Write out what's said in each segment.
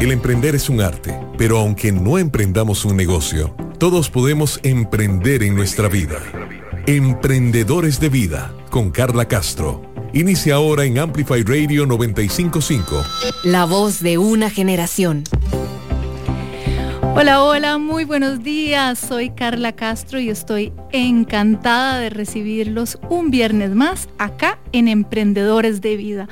El emprender es un arte, pero aunque no emprendamos un negocio, todos podemos emprender en nuestra vida. Emprendedores de Vida, con Carla Castro. Inicia ahora en Amplify Radio 955. La voz de una generación. Hola, hola, muy buenos días. Soy Carla Castro y estoy encantada de recibirlos un viernes más acá en Emprendedores de Vida.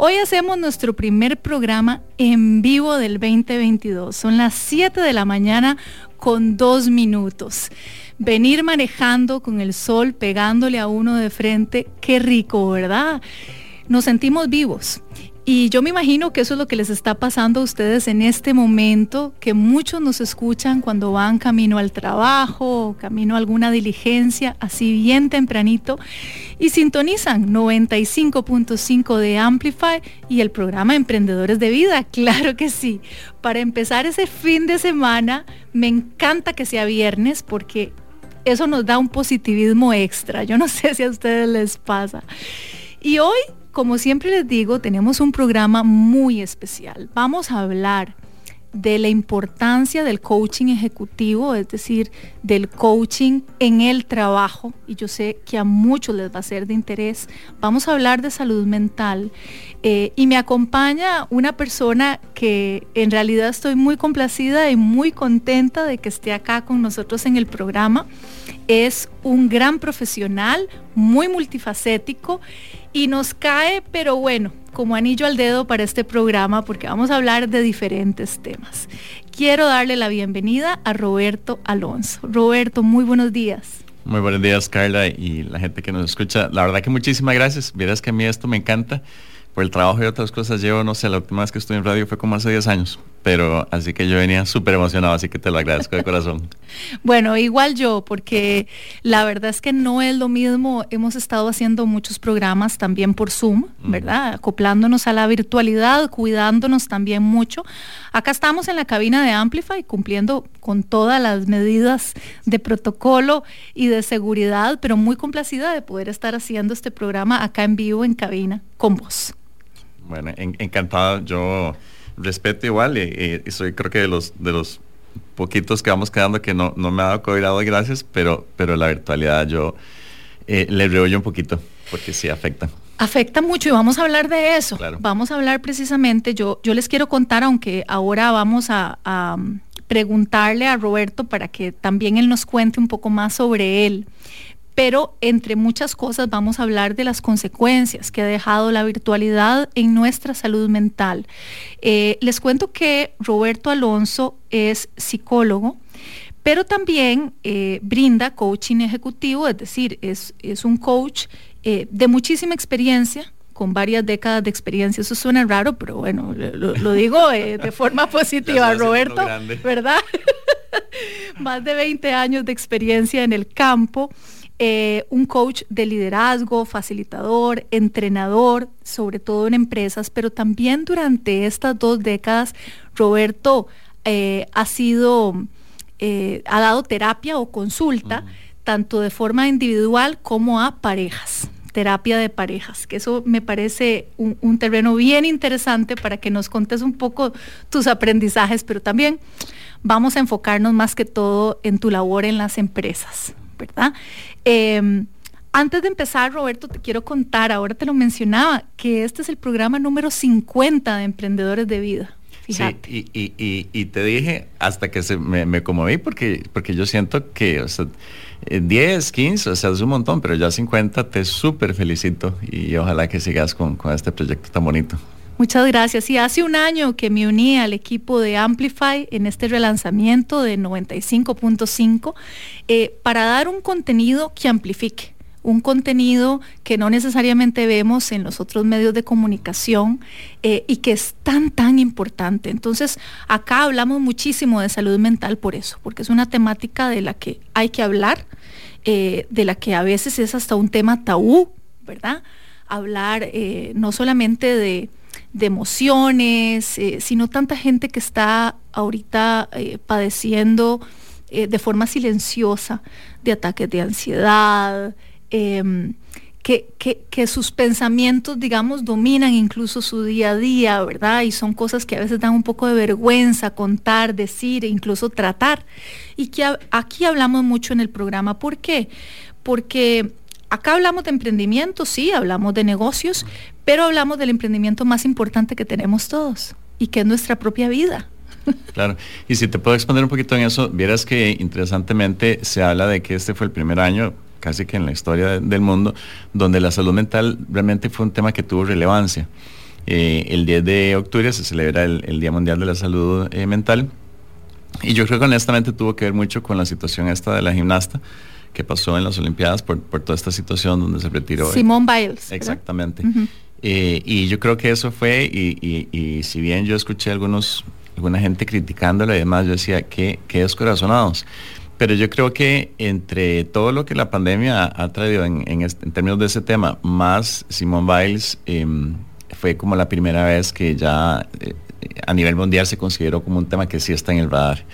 Hoy hacemos nuestro primer programa en vivo del 2022. Son las 7 de la mañana con dos minutos. Venir manejando con el sol pegándole a uno de frente, qué rico, ¿verdad? Nos sentimos vivos y yo me imagino que eso es lo que les está pasando a ustedes en este momento, que muchos nos escuchan cuando van camino al trabajo, camino a alguna diligencia, así bien tempranito, y sintonizan 95.5 de Amplify y el programa Emprendedores de Vida, claro que sí. Para empezar ese fin de semana, me encanta que sea viernes porque eso nos da un positivismo extra. Yo no sé si a ustedes les pasa. Y hoy como siempre les digo, tenemos un programa muy especial. Vamos a hablar de la importancia del coaching ejecutivo, es decir, del coaching en el trabajo, y yo sé que a muchos les va a ser de interés. Vamos a hablar de salud mental eh, y me acompaña una persona que en realidad estoy muy complacida y muy contenta de que esté acá con nosotros en el programa. Es un gran profesional, muy multifacético y nos cae, pero bueno, como anillo al dedo para este programa porque vamos a hablar de diferentes temas. Quiero darle la bienvenida a Roberto Alonso. Roberto, muy buenos días. Muy buenos días, Carla, y la gente que nos escucha. La verdad que muchísimas gracias. Vieras que a mí esto me encanta por el trabajo y otras cosas llevo, no sé, la última vez que estuve en radio fue como hace 10 años, pero así que yo venía súper emocionado, así que te lo agradezco de corazón. bueno, igual yo, porque la verdad es que no es lo mismo, hemos estado haciendo muchos programas también por Zoom, ¿verdad? Acoplándonos a la virtualidad, cuidándonos también mucho. Acá estamos en la cabina de Amplify cumpliendo con todas las medidas de protocolo y de seguridad, pero muy complacida de poder estar haciendo este programa acá en vivo en cabina con vos. Bueno, encantado. Yo respeto igual y, soy creo que de los de los poquitos que vamos quedando que no, no me ha dado COVID gracias, pero, pero la virtualidad yo eh, le reoyo un poquito porque sí afecta. Afecta mucho y vamos a hablar de eso. Vamos a hablar precisamente, yo, yo les quiero contar, aunque ahora vamos a, a preguntarle a Roberto para que también él nos cuente un poco más sobre él pero entre muchas cosas vamos a hablar de las consecuencias que ha dejado la virtualidad en nuestra salud mental. Eh, les cuento que Roberto Alonso es psicólogo, pero también eh, brinda coaching ejecutivo, es decir, es, es un coach eh, de muchísima experiencia, con varias décadas de experiencia. Eso suena raro, pero bueno, lo, digo de forma positiva, Roberto, ¿verdad? Más de 20 años de experiencia en el campo. Eh, un coach de liderazgo, facilitador, entrenador, sobre todo en empresas, pero también durante estas dos décadas, Roberto eh, ha sido, eh, ha dado terapia o consulta, tanto de forma individual como a parejas terapia de parejas, que eso me parece un, un, terreno bien interesante para que nos contes un poco tus aprendizajes, pero también vamos a enfocarnos más que todo en tu labor en las empresas. ¿Verdad? Em, antes de empezar, Roberto, te quiero contar, ahora te lo mencionaba, que este es el programa número 50 de Emprendedores de Vida. Sí, y, te dije hasta que se me, me, conmoví porque, porque yo siento que o sea, 10, 15, o sea, es un montón, pero ya 50 te súper felicito y ojalá que sigas con, con este proyecto tan bonito. Muchas gracias. Y hace un año que me uní al equipo de Amplify en este relanzamiento de 95.5 eh, para dar un contenido que amplifique, un contenido que no necesariamente vemos en los otros medios de comunicación eh, y que es tan, tan importante. Entonces, acá hablamos muchísimo de salud mental por eso, porque es una temática de la que hay que hablar, eh, de la que a veces es hasta un tema tabú, ¿verdad? Hablar no solamente de de emociones, eh, sino tanta gente que está ahorita eh, padeciendo eh, de forma silenciosa de ataques de ansiedad, em, que, que, sus pensamientos, digamos, dominan incluso su día a día, ¿verdad? Y son cosas que a veces dan un poco de vergüenza contar, decir e incluso tratar. Y que aquí hablamos mucho en el programa. ¿Por qué? Porque acá hablamos de emprendimiento, sí, hablamos de negocios, pero hablamos del emprendimiento más importante que tenemos todos y que es nuestra propia vida. Claro, y si te puedo exponer un poquito en eso, vieras que interesantemente se habla de que este fue el primer año, casi que en la historia del mundo, donde la salud mental realmente fue un tema que tuvo relevancia. Eh, el 10 de octubre se celebra el, Día Mundial de la Salud eh, Mental y yo creo que honestamente tuvo que ver mucho con la situación esta de la gimnasta que pasó en las Olimpiadas por, toda esta situación donde se retiró. Simón Biles. Exactamente. Eh, y yo creo que eso fue, y, si bien yo escuché algunos, alguna gente criticándolo y demás, yo decía, que qué descorazonados. Pero yo creo que entre todo lo que la pandemia ha traído en, términos de ese tema, más Simón Biles em, fue como la primera vez que ya eh, a nivel mundial se consideró como un tema que sí está en el radar.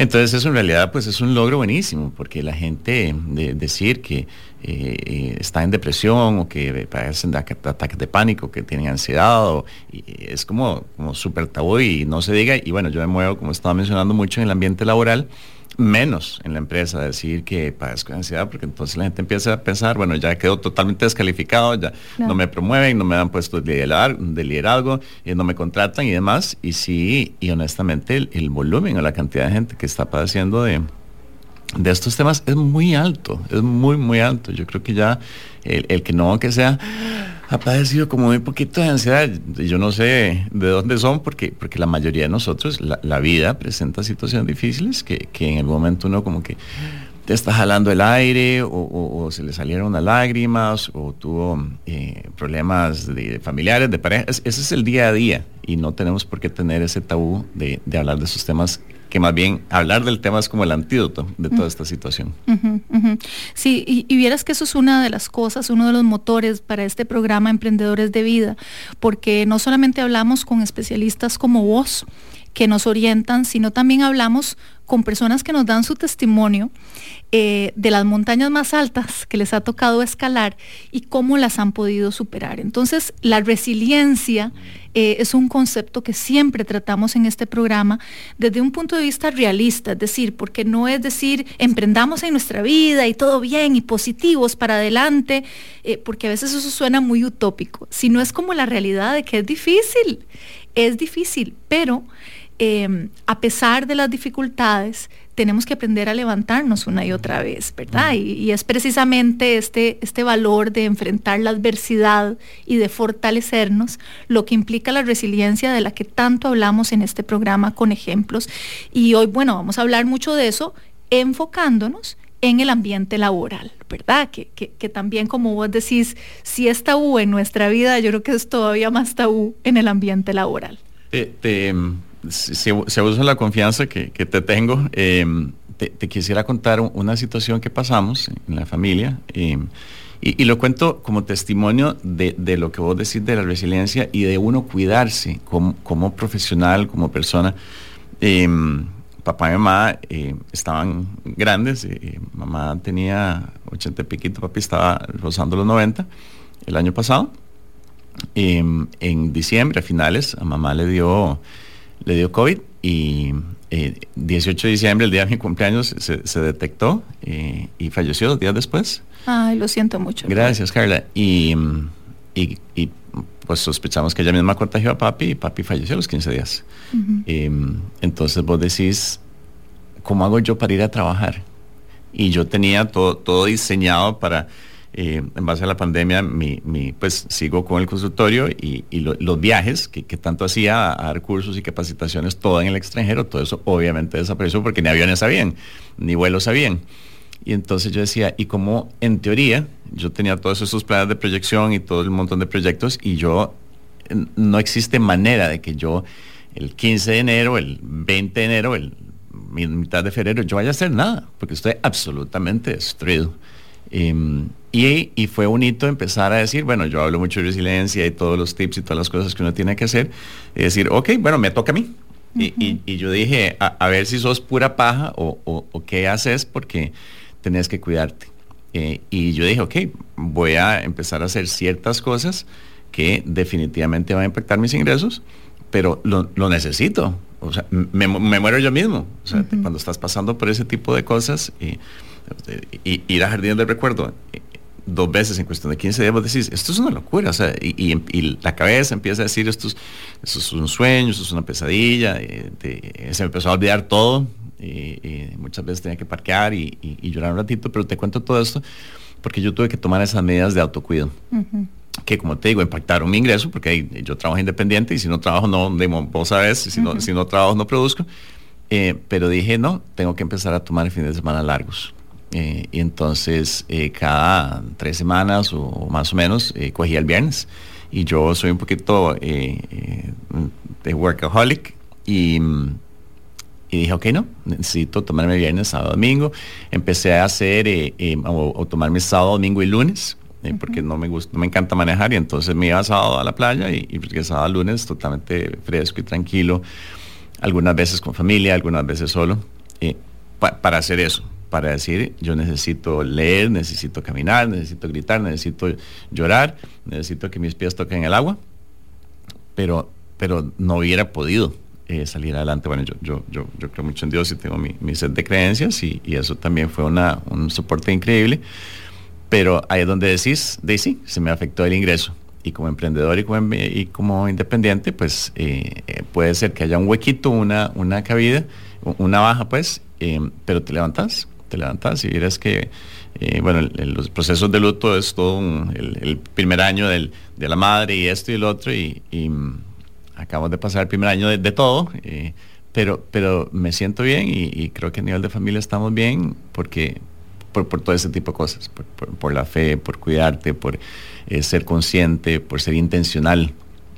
Entonces eso en realidad pues es un logro buenísimo, porque la gente de, decir que eh, eh, está en depresión o que padecen ataques de pánico, que tienen ansiedad, o, es como, como súper tabú y no se diga, y bueno, yo me muevo, como estaba mencionando mucho, en el ambiente laboral, menos en la empresa decir que padezco ansiedad, porque entonces la gente empieza a pensar, bueno, ya quedo totalmente descalificado, ya no, me promueven, no me dan puestos de, de liderazgo, y no me contratan y demás. Y sí, y honestamente el, volumen o la cantidad de gente que está padeciendo de, de estos temas es muy alto, es muy, muy alto. Yo creo que ya el, el que no, que sea ha padecido como muy poquito de ansiedad. Yo no sé de dónde son, porque, porque la mayoría de nosotros, la, vida presenta situaciones difíciles que, en algún momento uno como que te está jalando el aire o, se le salieron unas lágrimas o tuvo eh, problemas de, familiares, de pareja. ese es el día a día y no tenemos por qué tener ese tabú de hablar de esos temas que más bien hablar del tema es como el antídoto de toda esta situación. Sí, y, vieras que eso es una de las cosas, uno de los motores para este programa Emprendedores de Vida, porque no solamente hablamos con especialistas como vos, que nos orientan, sino también hablamos con personas que nos dan su testimonio eh, de las montañas más altas que les ha tocado escalar y cómo las han podido superar. Entonces, la resiliencia eh, es un concepto que siempre tratamos en este programa desde un punto de vista realista, es decir, porque no es decir, emprendamos en nuestra vida y todo bien y positivos para adelante, eh, porque a veces eso suena muy utópico, sino es como la realidad de que es difícil, es difícil, pero a pesar de las dificultades, tenemos que aprender a levantarnos una y otra vez, ¿verdad? Y, es precisamente este, este valor de enfrentar la adversidad y de fortalecernos lo que implica la resiliencia de la que tanto hablamos en este programa con ejemplos. Y hoy, bueno, vamos a hablar mucho de eso enfocándonos en el ambiente laboral, ¿verdad? Que, también, como vos decís, si es tabú en nuestra vida, yo creo que es todavía más tabú en el ambiente laboral. te, si, abuso la confianza que, te tengo, em, te, quisiera contar una situación que pasamos en la familia. Em, y, lo cuento como testimonio de, lo que vos decís de la resiliencia y de uno cuidarse como, profesional, como persona. Em, papá y mamá estaban grandes, eh, mamá tenía 80 y piquito, papi estaba rozando los 90 el año pasado. en diciembre, a finales, a mamá le dio le dio COVID y 18 eh, de diciembre, el día de mi cumpleaños, se, detectó eh, y falleció dos días después. Ay, lo siento mucho. Gracias, Carla. Y, pues sospechamos que ella misma contagió a papi y papi falleció a los 15 días. entonces vos decís, ¿cómo hago yo para ir a trabajar? Y yo tenía todo, todo diseñado para eh, en base a la pandemia, mi, pues sigo con el consultorio y, los viajes que, tanto hacía a, dar cursos y capacitaciones, todo en el extranjero, todo eso obviamente desapareció porque ni aviones sabían, ni vuelos sabían. Y entonces yo decía, y como en teoría yo tenía todos esos planes de proyección y todo el montón de proyectos y yo no existe manera de que yo el 15 de enero, el 20 de enero, el mitad de febrero, yo vaya a hacer nada, porque estoy absolutamente destruido. Em, y, fue un hito empezar a decir, bueno, yo hablo mucho de resiliencia y todos los tips y todas las cosas que uno tiene que hacer, y decir, ok, bueno, me toca a mí. y, yo dije, a, ver si sos pura paja o, qué haces porque tenés que cuidarte. Eh, y yo dije, ok, voy a empezar a hacer ciertas cosas que definitivamente van a impactar mis ingresos, pero lo, necesito. O sea, me, muero yo mismo. O sea, cuando estás pasando por ese tipo de cosas y, ir a Jardines del Recuerdo eh, dos veces en cuestión de 15 días, vos decís, esto es una locura. O sea, y, la cabeza empieza a decir, esto es, esto es un sueño, esto es una pesadilla. se me empezó a olvidar todo. Y, muchas veces tenía que parquear y, llorar un ratito, pero te cuento todo esto porque yo tuve que tomar esas medidas de autocuido. que como te digo, impactaron mi ingreso, porque yo trabajo independiente y si no trabajo no, vos sabes, si, no, si no trabajo no produzco. Eh, pero dije, no, tengo que empezar a tomar fines de semana largos. Eh, y entonces eh, cada tres semanas o más o menos cogía el viernes. Y yo soy un poquito de workaholic y y dije, ok, no, necesito tomarme viernes, sábado, domingo. Empecé a hacer eh, eh, o, tomarme sábado, domingo y lunes, eh, porque no me gusta, no me encanta manejar y entonces me iba sábado a la playa y, y sábado, lunes totalmente fresco y tranquilo, algunas veces con familia, algunas veces solo, para hacer eso, para decir, yo necesito leer, necesito caminar, necesito gritar, necesito llorar, necesito que mis pies toquen el agua, pero, pero no hubiera podido eh, salir adelante. Bueno, yo, yo, yo, creo mucho en Dios y tengo mi, mi set de creencias y, y, eso también fue una, un soporte increíble. Pero ahí es donde decís, de sí, se me afectó el ingreso. Y como emprendedor y como, y como independiente, pues eh, eh, puede ser que haya un huequito, una, una cabida, una baja, pues, pero te levantas, te levantas y verás que, bueno, los procesos de luto es todo el, primer año del, de la madre y esto y el otro y, y acabamos de pasar el primer año de, todo, eh, pero, pero me siento bien y, creo que a nivel de familia estamos bien porque por, todo ese tipo de cosas, por, la fe, por cuidarte, por eh, ser consciente, por ser intencional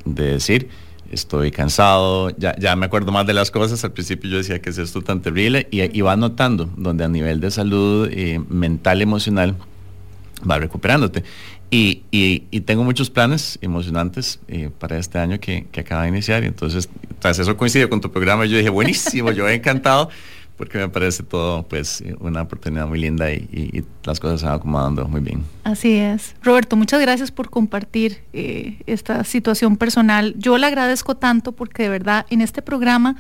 de decir, estoy cansado, ya, ya me acuerdo más de las cosas, al principio yo decía que es esto tan terrible y, y va notando donde a nivel de salud eh, mental, emocional, va recuperándote. Y, y, tengo muchos planes emocionantes eh, para este año que, que, acaba de iniciar. Entonces, tras eso coincide con tu programa, yo dije, buenísimo, yo he encantado, porque me parece todo pues una oportunidad muy linda y, las cosas se van acomodando muy bien. Así es. Roberto, muchas gracias por compartir eh, esta situación personal. Yo le agradezco tanto porque de verdad en este programa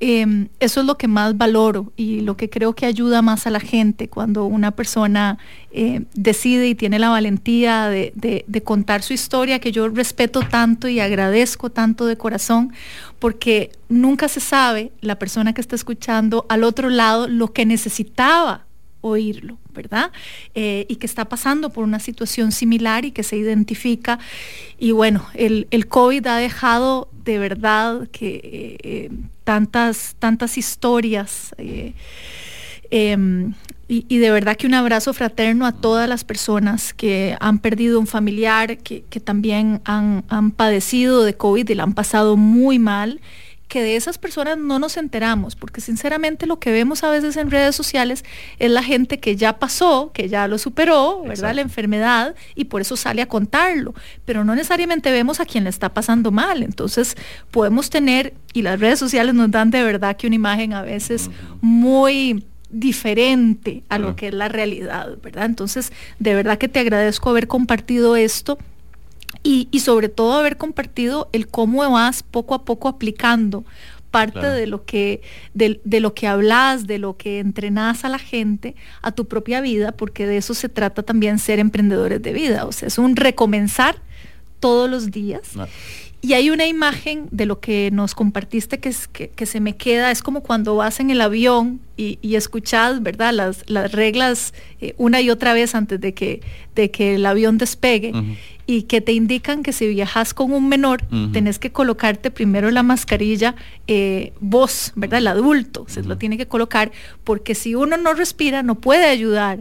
Em, eso es lo que más valoro y lo que creo que ayuda más a la gente cuando una persona eh, decide y tiene la valentía de, contar su historia, que yo respeto tanto y agradezco tanto de corazón, porque nunca se sabe la persona que está escuchando al otro lado lo que necesitaba oírlo, ¿verdad? Eh, y que está pasando por una situación similar y que se identifica. Y bueno, el, el COVID ha dejado de verdad que eh, tantas, tantas historias. Eh, em, y, de verdad que un abrazo fraterno a todas las personas que han perdido un familiar, que, también han, han, padecido de COVID y la han pasado muy mal que de esas personas no nos enteramos, porque sinceramente lo que vemos a veces en redes sociales es la gente que ya pasó, que ya lo superó, ¿verdad? La enfermedad y por eso sale a contarlo, pero no necesariamente vemos a quien le está pasando mal. Entonces podemos tener, y las redes sociales nos dan de verdad que una imagen a veces muy diferente a lo que es la realidad, ¿verdad? Entonces, de verdad que te agradezco haber compartido esto y, sobre todo haber compartido el cómo vas poco a poco aplicando parte de lo que de, lo que hablas, de lo que entrenas a la gente a tu propia vida, porque de eso se trata también ser emprendedores de vida, o sea, es un recomenzar todos los días. Y hay una imagen de lo que nos compartiste que, es, que, se me queda, es como cuando vas en el avión y, y escuchas, ¿verdad? Las, las reglas eh, una y otra vez antes de que, de que el avión despegue y que te indican que si viajas con un menor, tenés que colocarte primero la mascarilla eh, vos, ¿verdad? El adulto se lo tiene que colocar porque si uno no respira no puede ayudar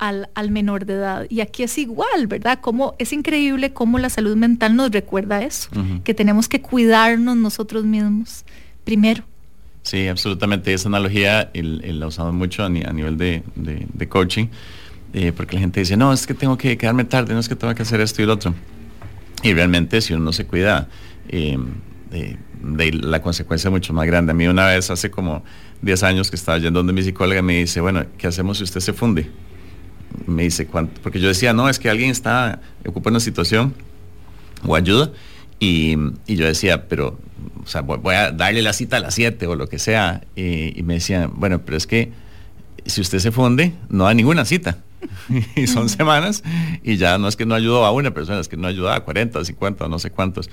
al, menor de edad. Y aquí es igual, ¿verdad? Como es increíble cómo la salud mental nos recuerda eso, que tenemos que cuidarnos nosotros mismos primero. Sí, absolutamente. Esa analogía la usamos mucho a, nivel de, de coaching eh, porque la gente dice, no, es que tengo que quedarme tarde, no es que tengo que hacer esto y lo otro. Y realmente si uno no se cuida, eh, de, la consecuencia es mucho más grande. A mí una vez, hace como 10 años que estaba yendo donde mi psicóloga, me dice, bueno, ¿qué hacemos si usted se funde? Me dice, ¿cuánto? porque yo decía, no, es que alguien está, ocupa una situación o ayuda. Y, yo decía, pero, o sea, voy, a darle la cita a las 7 o lo que sea. Y, me decían, bueno, pero es que si usted se funde, no da ninguna cita. y son semanas y ya no es que no ayudó a una persona, es que no ayuda a 40, 50, no sé cuántos.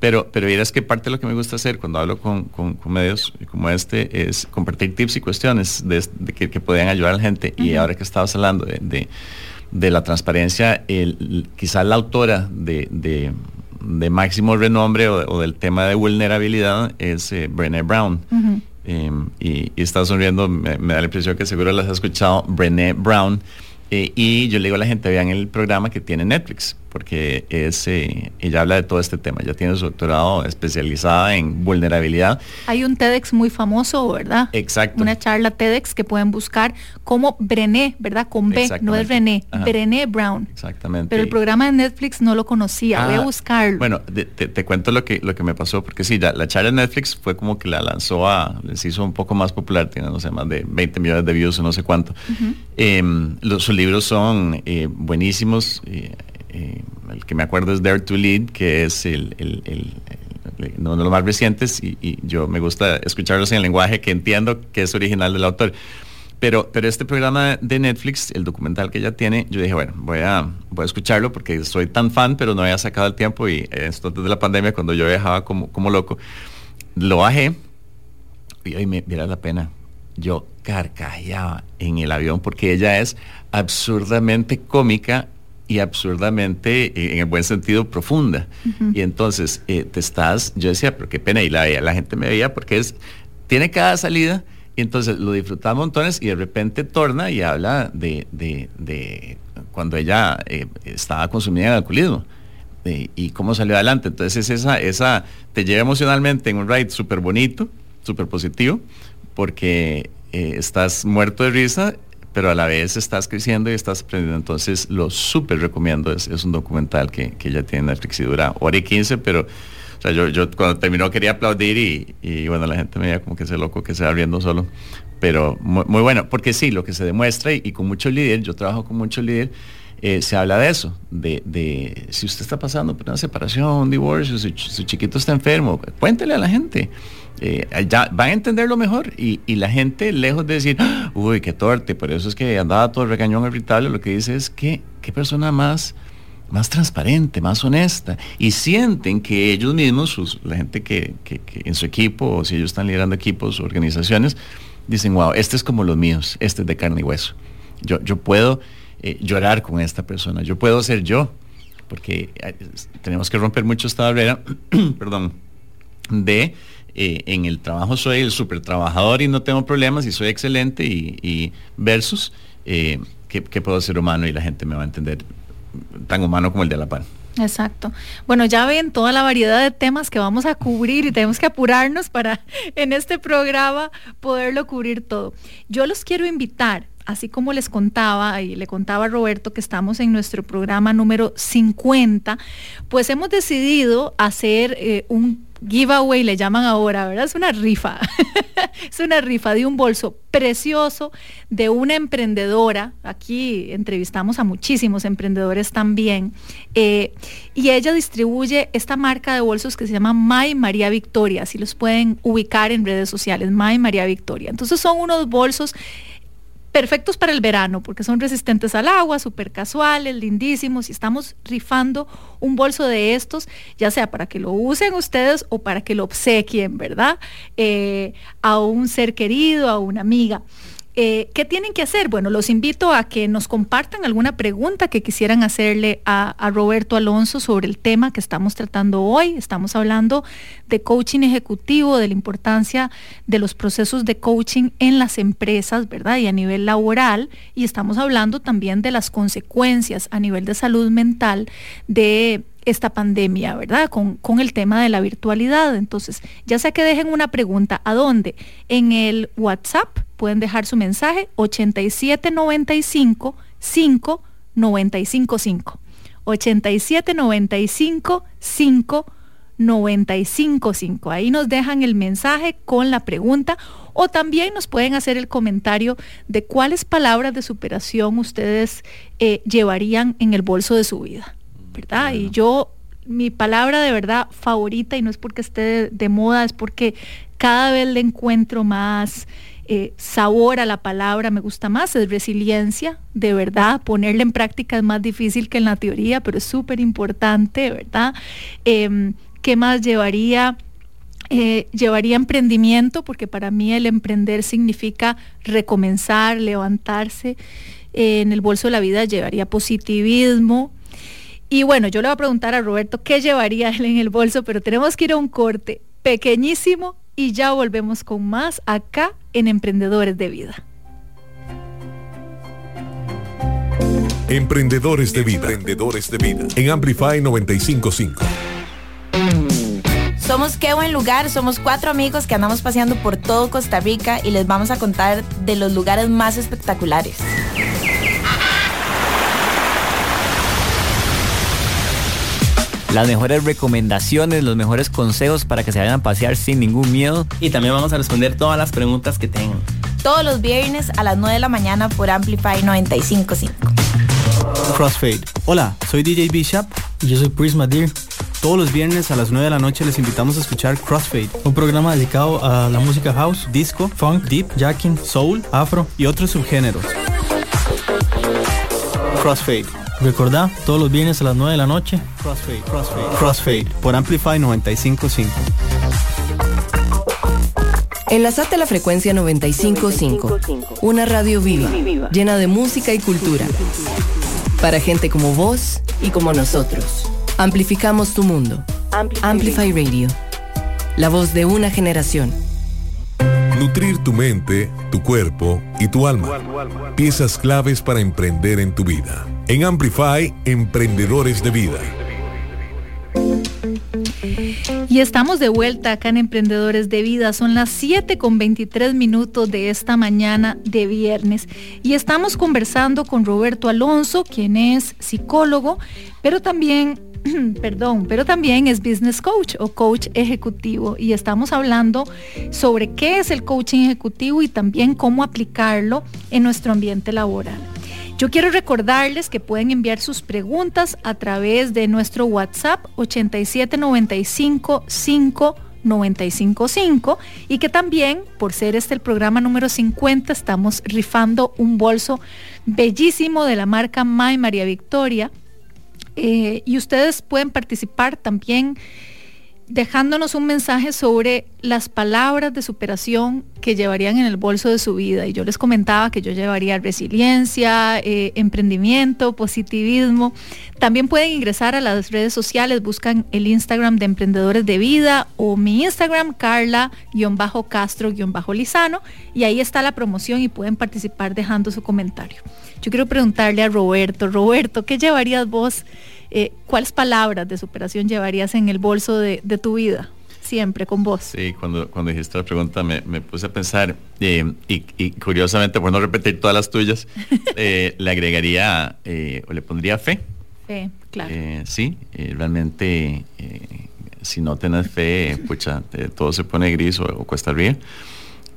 Pero, pero es que parte de lo que me gusta hacer cuando hablo con, con, medios como este es compartir tips y cuestiones de, que, que puedan ayudar a la gente. Y ahora que estabas hablando de, de, la transparencia, el, quizá la autora de, máximo renombre o, del tema de vulnerabilidad es eh, Brené Brown. Em, y, está sonriendo, me, me, da la impresión que seguro las has escuchado, Brené Brown. Eh, y yo le digo a la gente, vean el programa que tiene Netflix porque es, eh, ella habla de todo este tema, ella tiene su doctorado especializada en vulnerabilidad. Hay un TEDx muy famoso, ¿verdad? Exacto. Una charla TEDx que pueden buscar como Brené, ¿verdad? Con B, no es René, Brené Brown. Exactamente. Pero el programa de Netflix no lo conocía, voy a ah, buscarlo. Bueno, te, cuento lo que, lo que me pasó, porque sí, la, charla de Netflix fue como que la lanzó a, les hizo un poco más popular, tiene, no sé, más de 20 millones de views o no sé cuánto. Em, los, sus libros son eh, buenísimos. Eh, el que me acuerdo es Dare to Lead, que es el, uno de los más recientes y, yo me gusta escucharlos en el lenguaje que entiendo que es original del autor. Pero, pero este programa de Netflix, el documental que ella tiene, yo dije, bueno, voy a, voy a escucharlo porque soy tan fan, pero no había sacado el tiempo y esto desde la pandemia, cuando yo viajaba como, como loco, lo bajé y hoy me diera la pena. Yo carcajeaba en el avión porque ella es absurdamente cómica y absurdamente, eh, en el buen sentido, profunda. Y entonces eh, te estás, yo decía, pero qué pena, y la, la gente me veía porque es, tiene cada salida, y entonces lo disfrutaba montones y de repente torna y habla de, de, cuando ella eh, estaba consumida en alcoholismo. y cómo salió adelante. Entonces esa, esa te lleva emocionalmente en un ride súper bonito, súper positivo, porque estás muerto de risa pero a la vez estás creciendo y estás aprendiendo. Entonces lo súper recomiendo. Es, un documental que, que ya tiene Netflix y dura hora y 15, pero o sea, yo, yo cuando terminó quería aplaudir y, y, bueno, la gente me veía como que ese loco que se va riendo solo. Pero muy, bueno, porque sí, lo que se demuestra y, con muchos líderes, yo trabajo con muchos líderes, eh, se habla de eso, de, de, si usted está pasando por una separación, un divorcio, su, su chiquito está enfermo, cuéntele a la gente. Eh, ya va a entenderlo mejor y, la gente, lejos de decir, uy, qué torte, por eso es que andaba todo regañón irritable, lo que dice es que qué persona más, más transparente, más honesta, y sienten que ellos mismos, la gente que, en su equipo, o si ellos están liderando equipos organizaciones, dicen, wow, este es como los míos, este es de carne y hueso. Yo, yo puedo eh, llorar con esta persona, yo puedo ser yo, porque eh, tenemos que romper mucho esta barrera, perdón, de eh, en el trabajo soy el super trabajador y no tengo problemas y soy excelente y, versus eh, que, puedo ser humano y la gente me va a entender tan humano como el de la pan. Exacto. Bueno, ya ven toda la variedad de temas que vamos a cubrir y tenemos que apurarnos para en este programa poderlo cubrir todo. Yo los quiero invitar así como les contaba y le contaba a Roberto que estamos en nuestro programa número 50, pues hemos decidido hacer eh, un giveaway le llaman ahora, ¿verdad? Es una rifa. es una rifa de un bolso precioso de una emprendedora. Aquí entrevistamos a muchísimos emprendedores también. Eh, y ella distribuye esta marca de bolsos que se llama My María Victoria. Si los pueden ubicar en redes sociales, My María Victoria. Entonces son unos bolsos perfectos para el verano porque son resistentes al agua, súper casuales, lindísimos y estamos rifando un bolso de estos, ya sea para que lo usen ustedes o para que lo obsequien, ¿verdad? Eh, a un ser querido, a una amiga. Eh, ¿Qué tienen que hacer? Bueno, los invito a que nos compartan alguna pregunta que quisieran hacerle a, Roberto Alonso sobre el tema que estamos tratando hoy. Estamos hablando de coaching ejecutivo, de la importancia de los procesos de coaching en las empresas, ¿verdad? Y a nivel laboral. Y estamos hablando también de las consecuencias a nivel de salud mental de esta pandemia, ¿verdad? Con, con, el tema de la virtualidad. Entonces, ya sea que dejen una pregunta, ¿a dónde? En el WhatsApp pueden dejar su mensaje 8795 5 95 5. 8795 5 955. Ahí nos dejan el mensaje con la pregunta o también nos pueden hacer el comentario de cuáles palabras de superación ustedes eh, llevarían en el bolso de su vida, ¿verdad? Y yo, mi palabra de verdad favorita, y no es porque esté de, moda, es porque cada vez le encuentro más eh, sabor a la palabra, me gusta más, es resiliencia, de verdad, ponerla en práctica es más difícil que en la teoría, pero es súper importante, ¿verdad? Em, ¿Qué más llevaría? Eh, llevaría emprendimiento, porque para mí el emprender significa recomenzar, levantarse. Eh, en el bolso de la vida llevaría positivismo. Y bueno, yo le voy a preguntar a Roberto qué llevaría él en el bolso, pero tenemos que ir a un corte pequeñísimo y ya volvemos con más acá en Emprendedores de Vida. Emprendedores de Vida. Emprendedores de Vida. En Amplify 955. Somos Qué Buen Lugar, somos cuatro amigos que andamos paseando por todo Costa Rica y les vamos a contar de los lugares más espectaculares. Las mejores recomendaciones, los mejores consejos para que se vayan a pasear sin ningún miedo. Y también vamos a responder todas las preguntas que tengan. Todos los viernes a las 9 de la mañana por Amplify 955. Crossfade. Hola, soy DJ Bishop y yo soy Prisma Deer. Todos los viernes a las 9 de la noche les invitamos a escuchar Crossfade, un programa dedicado a la música house, disco, funk, deep, jacking, soul, afro y otros subgéneros. Crossfade. Recordá, todos los viernes a las 9 de la noche. Crossfade, Crossfade, Crossfade por Amplify 955. Enlazate a la frecuencia 955, una radio viva, llena de música y cultura. Para gente como vos y como nosotros. Amplificamos tu mundo. Amplify, Radio. La voz de una generación. Nutrir tu mente, tu cuerpo y tu alma. Piezas claves para emprender en tu vida. En Amplify, Emprendedores de Vida. Y estamos de vuelta acá en Emprendedores de Vida. Son las 7 con 23 minutos de esta mañana de viernes. Y estamos conversando con Roberto Alonso, quien es psicólogo, pero también perdón, pero también es business coach o coach ejecutivo y estamos hablando sobre qué es el coaching ejecutivo y también cómo aplicarlo en nuestro ambiente laboral. Yo quiero recordarles que pueden enviar sus preguntas a través de nuestro WhatsApp 8795 955 y que también, por ser este el programa número 50, estamos rifando un bolso bellísimo de la marca My María Victoria. Eh, y ustedes pueden participar también dejándonos un mensaje sobre las palabras de superación que llevarían en el bolso de su vida. Y yo les comentaba que yo llevaría resiliencia, eh, emprendimiento, positivismo. También pueden ingresar a las redes sociales, buscan el Instagram de Emprendedores de Vida o mi Instagram, Carla-Castro-Lizano. Y ahí está la promoción y pueden participar dejando su comentario. Yo quiero preguntarle a Roberto, Roberto, ¿qué llevarías vos? Eh, ¿Cuáles palabras de superación llevarías en el bolso de, tu vida? Siempre con vos. Sí, cuando, cuando dijiste la pregunta me, puse a pensar eh, y, curiosamente, por no repetir todas las tuyas, eh, le agregaría o le pondría fe. Fe, claro. sí, realmente si no tenés fe, pucha, todo se pone gris o, cuesta arriba.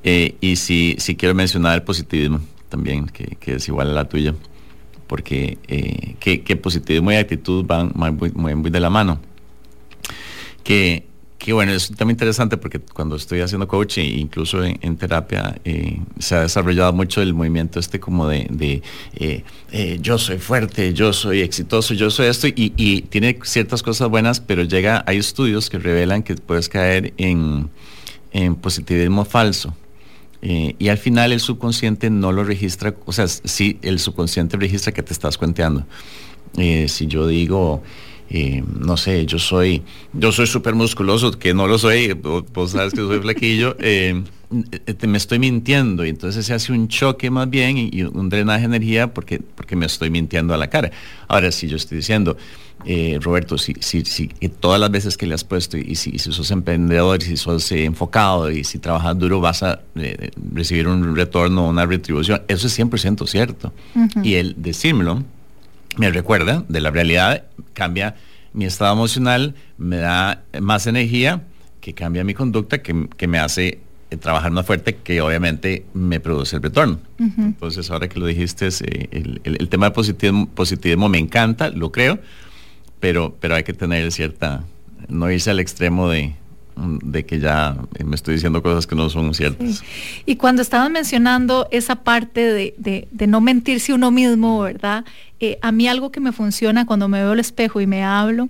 y si, si quiero mencionar el positivismo también, que, es igual a la tuya, porque eh, que, positivismo y actitud van muy, de la mano. Que, que, bueno, es también interesante porque cuando estoy haciendo coaching, incluso en, terapia, eh, se ha desarrollado mucho el movimiento este como de, eh, yo soy fuerte, yo soy exitoso, yo soy esto, y, y, tiene ciertas cosas buenas, pero llega, hay estudios que revelan que puedes caer en, en positivismo falso. Eh, y al final el subconsciente no lo registra, o sea, sí, el subconsciente registra que te estás cuenteando. Eh, si yo digo, eh, no sé, yo soy, yo soy súper musculoso, que no lo soy, vos, sabes que soy flaquillo, me estoy mintiendo y entonces se hace un choque más bien y, y, un drenaje de energía porque, porque me estoy mintiendo a la cara. Ahora, si yo estoy diciendo, eh, Roberto, si, si, si, todas las veces que le has puesto y si, si sos emprendedor y si sos eh, enfocado y si trabajas duro vas a eh, recibir un retorno, una retribución, eso es 100% cierto. Y el decírmelo me recuerda de la realidad, cambia mi estado emocional me da más energía, que cambia mi conducta, que, que me hace trabajar más fuerte, que obviamente me produce el retorno. Entonces, ahora que lo dijiste, eh, el, el, tema de positivismo, positivismo me encanta, lo creo, pero, pero hay que tener cierta, no irse al extremo de, de que ya me estoy diciendo cosas que no son ciertas. Y cuando estabas mencionando esa parte de, de, de no mentirse uno mismo, ¿verdad? Eh, a mí algo que me funciona cuando me veo al espejo y me hablo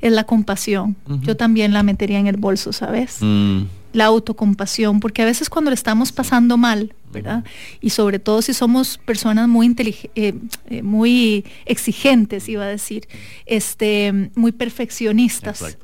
es la compasión. Yo también la metería en el bolso, ¿sabes? Mm. La autocompasión, porque a veces cuando le estamos pasando mal, ¿verdad? Y sobre todo si somos personas muy eh, eh, muy exigentes, iba a decir, este, muy perfeccionistas.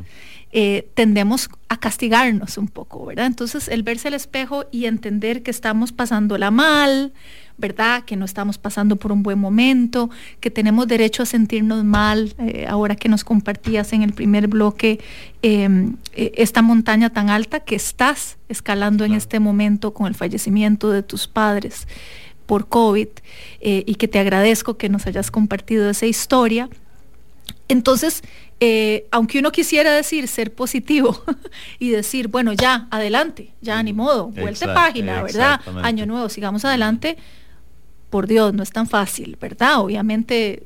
Eh, tendemos a castigarnos un poco, ¿verdad? Entonces el verse al espejo y entender que estamos pasándola mal, ¿verdad? Que no estamos pasando por un buen momento, que tenemos derecho a sentirnos mal, eh, ahora que nos compartías en el primer bloque em, e, esta montaña tan alta que estás escalando en este momento con el fallecimiento de tus padres por COVID eh, y que te agradezco que nos hayas compartido esa historia. Entonces, eh, aunque uno quisiera decir ser positivo y decir, bueno, ya, adelante, ya ni modo, vuelta página, ¿verdad? Año nuevo, sigamos adelante. Por Dios, no es tan fácil, ¿verdad? Obviamente,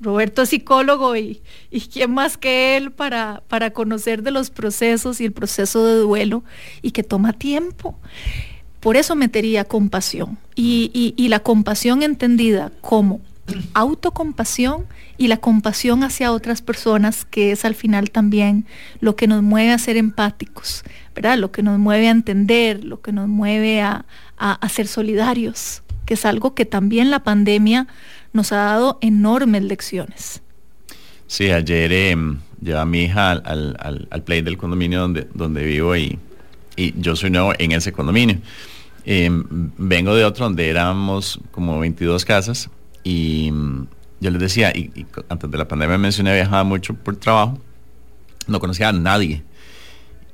Roberto es psicólogo y, y quién más que él para, para conocer de los procesos y el proceso de duelo y que toma tiempo. Por eso metería compasión y, y la compasión entendida como autocompasión y la compasión hacia otras personas, que es al final también lo que nos mueve a ser empáticos, ¿verdad? Lo que nos mueve a entender, lo que nos mueve a, ser solidarios, que es algo que también la pandemia nos ha dado enormes lecciones. Sí, ayer eh, mi hija al, play del condominio donde, donde vivo y, y yo soy nuevo en ese condominio. Em, vengo de otro donde éramos como 22 casas y mm, yo les decía, y, antes de la pandemia mencioné, viajaba mucho por trabajo, no conocía a nadie.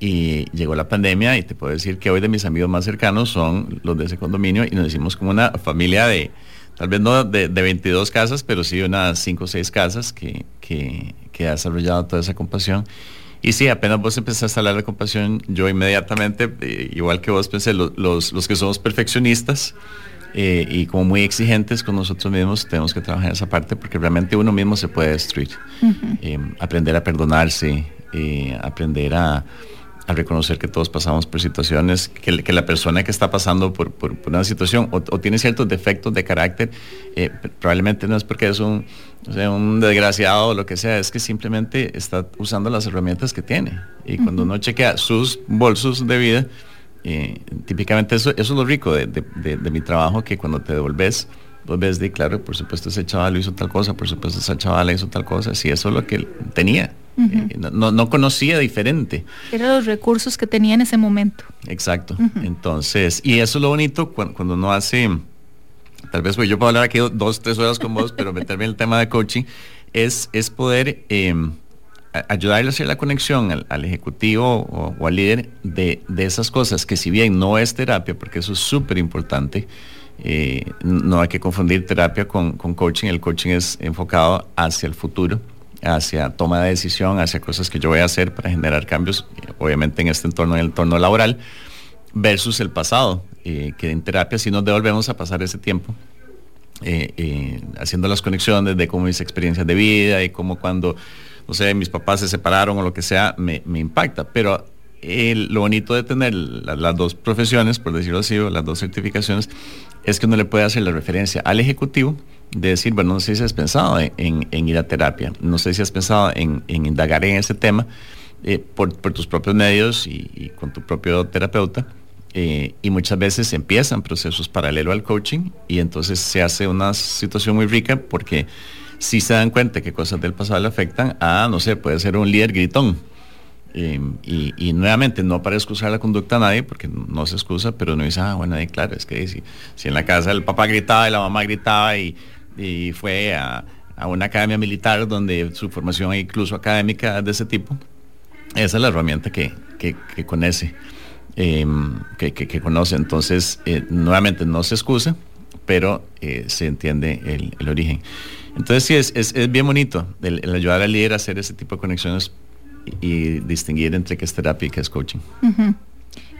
Y llegó la pandemia y te puedo decir que hoy de mis amigos más cercanos son los de ese condominio y nos hicimos como una familia de, tal vez no de, 22 casas, pero sí unas 5 o 6 casas que, que, ha desarrollado toda esa compasión. Y sí, apenas vos empezaste a hablar de compasión, yo inmediatamente, eh, igual que vos pensé, los, los que somos perfeccionistas, eh, y como muy exigentes con nosotros mismos, tenemos que trabajar en esa parte porque realmente uno mismo se puede destruir. Eh, aprender a perdonarse, eh, aprender a, a, reconocer que todos pasamos por situaciones, que, que la persona que está pasando por, por, una situación o, tiene ciertos defectos de carácter, probablemente no es porque es un, un desgraciado o lo que sea, es que simplemente está usando las herramientas que tiene. Y cuando uno chequea sus bolsos de vida, eh, típicamente eso, eso es lo rico de, mi trabajo, que cuando te devolves, vos ves de, claro, por supuesto ese chaval hizo tal cosa, por supuesto esa chavala hizo tal cosa, si eso es lo que Eh, no, conocía diferente. Eran los recursos que tenía en ese momento. Exacto. Entonces, y eso es lo bonito cuando, cuando uno hace, tal vez pues yo puedo hablar aquí dos, tres horas con vos, pero meterme en el tema de coaching, es, es poder... Em, ayudarle a hacer la conexión al, ejecutivo o, al líder de, esas cosas que si bien no es terapia, porque eso es súper importante, eh, no hay que confundir terapia con, coaching, el coaching es enfocado hacia el futuro, hacia toma de decisión, hacia cosas que yo voy a hacer para generar cambios, obviamente en este entorno, en el entorno laboral, versus el pasado, eh, que en terapia si nos devolvemos a pasar ese tiempo. Eh, haciendo las conexiones de cómo mis experiencias de vida y cómo cuando no sé, mis papás se separaron o lo que sea, me, impacta. Pero lo bonito de tener las dos profesiones, por decirlo así, o las dos certificaciones, es que uno le puede hacer la referencia al ejecutivo de decir, bueno, no sé si has pensado en, ir a terapia, no sé si has pensado en, indagar en ese tema eh, por, tus propios medios y, con tu propio terapeuta. Eh, y muchas veces empiezan procesos paralelos al coaching y entonces se hace una situación muy rica porque si se dan cuenta que cosas del pasado le afectan a, no sé, puede ser un líder gritón. Em, y, nuevamente, no para excusar la conducta a nadie, porque no se excusa, pero no dice, ah, bueno, claro, es que si, si, en la casa el papá gritaba y la mamá gritaba y, fue a, una academia militar donde su formación incluso académica de ese tipo, esa es la herramienta que, que, conoce. Em, que, conoce. Entonces, eh, nuevamente, no se excusa, pero eh, se entiende el, origen. Entonces sí, es, es, bien bonito el, ayudar al líder a hacer ese tipo de conexiones y, y distinguir entre qué es terapia y qué es coaching.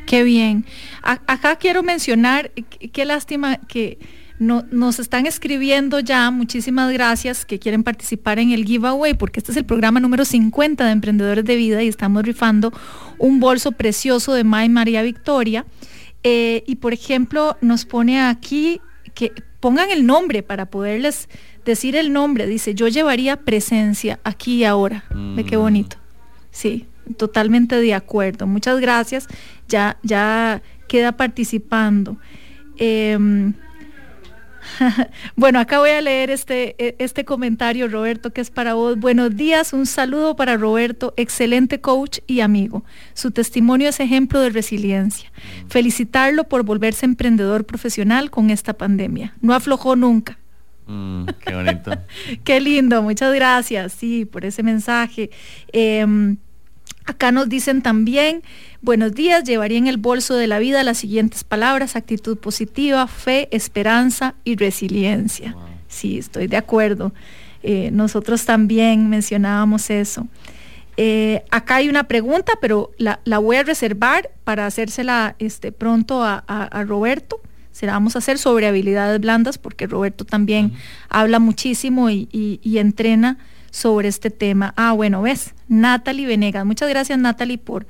Qué bien. A acá quiero mencionar, qué lástima que no, nos están escribiendo ya, muchísimas gracias, que quieren participar en el giveaway, porque este es el programa número 50 de Emprendedores de Vida y estamos rifando un bolso precioso de May María Victoria. Eh, y por ejemplo, nos pone aquí que pongan el nombre para poderles decir el nombre. Dice, yo llevaría presencia aquí y ahora. Mm. Ve qué bonito. Sí, totalmente de acuerdo. Muchas gracias. Ya, ya queda participando. Eh, bueno, acá voy a leer este, e, este comentario, Roberto, que es para vos. Buenos días, un saludo para Roberto, excelente coach y amigo. Su testimonio es ejemplo de resiliencia. Felicitarlo por volverse emprendedor profesional con esta pandemia. No aflojó nunca. Mm, qué bonito. qué lindo, muchas gracias, sí, por ese mensaje. Eh, Acá nos dicen también, buenos días, llevaría en el bolso de la vida las siguientes palabras, actitud positiva, fe, esperanza y resiliencia. Wow. Sí, estoy de acuerdo. Eh, nosotros también mencionábamos eso. Eh, acá hay una pregunta, pero la, la, voy a reservar para hacérsela este, pronto a, a, a Roberto se la vamos a hacer sobre habilidades blandas porque Roberto también uh -huh. habla muchísimo y, y, y, entrena sobre este tema. Ah, bueno, ves, Natalie Venegas. Muchas gracias, Natalie, por,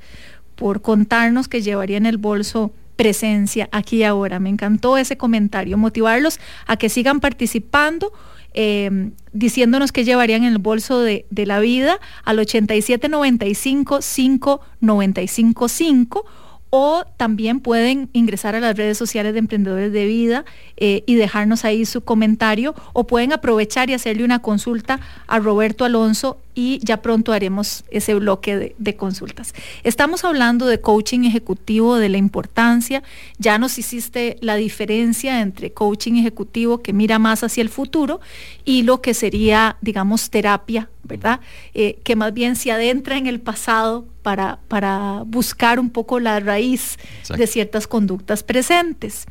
por contarnos que llevaría en el bolso presencia aquí y ahora. Me encantó ese comentario. Motivarlos a que sigan participando. Eh, diciéndonos que llevarían en el bolso de, de la vida al 8795 5955 o también pueden ingresar a las redes sociales de Emprendedores de Vida eh, y dejarnos ahí su comentario o pueden aprovechar y hacerle una consulta a Roberto Alonso y ya pronto haremos ese bloque de, consultas. Estamos hablando de coaching ejecutivo, de la importancia, ya nos hiciste la diferencia entre coaching ejecutivo que mira más hacia el futuro y lo que sería, digamos, terapia, ¿verdad? Eh, que más bien se adentra en el pasado para, para buscar un poco la raíz Exacto. de ciertas conductas presentes.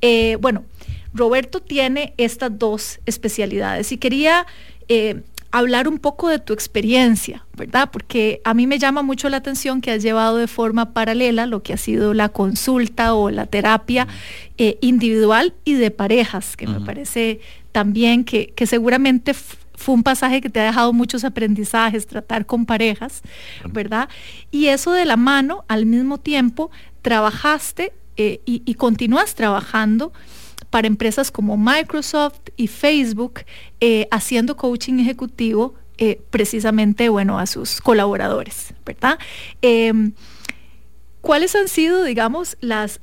Eh, bueno, Roberto tiene estas dos especialidades y quería eh, hablar un poco de tu experiencia, ¿verdad? Porque a mí me llama mucho la atención que has llevado de forma paralela lo que ha sido la consulta o la terapia eh, individual y de parejas, que uh -huh. me parece también que, que seguramente fue un pasaje que te ha dejado muchos aprendizajes, tratar con parejas, ¿verdad? Y eso de la mano, al mismo tiempo, trabajaste eh, y, y continúas trabajando para empresas como Microsoft y Facebook, eh, haciendo coaching ejecutivo eh, precisamente, bueno, a sus colaboradores, ¿verdad? Eh, ¿Cuáles han sido, digamos, las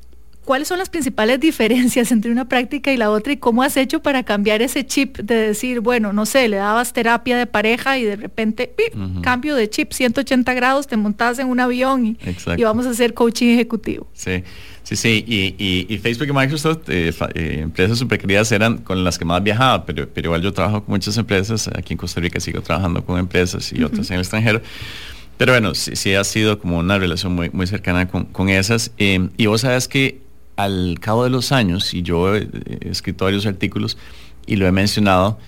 ¿cuáles son las principales diferencias entre una práctica y la otra y cómo has hecho para cambiar ese chip de decir, bueno, no sé, le dabas terapia de pareja y de repente, ¡pip! Uh -huh. cambio de chip 180 grados, te montas en un avión y, y, vamos a hacer coaching ejecutivo? Sí. Sí, sí, y, y, y Facebook y Microsoft, eh, eh, empresas súper queridas eran con las que más viajaba, pero, pero igual yo trabajo con muchas empresas, aquí en Costa Rica sigo trabajando con empresas y uh -huh. otras en el extranjero. Pero bueno, sí, sí, ha sido como una relación muy, muy cercana con, con esas. Eh, y vos sabes que al cabo de los años, y yo he, escrito varios artículos y lo he mencionado,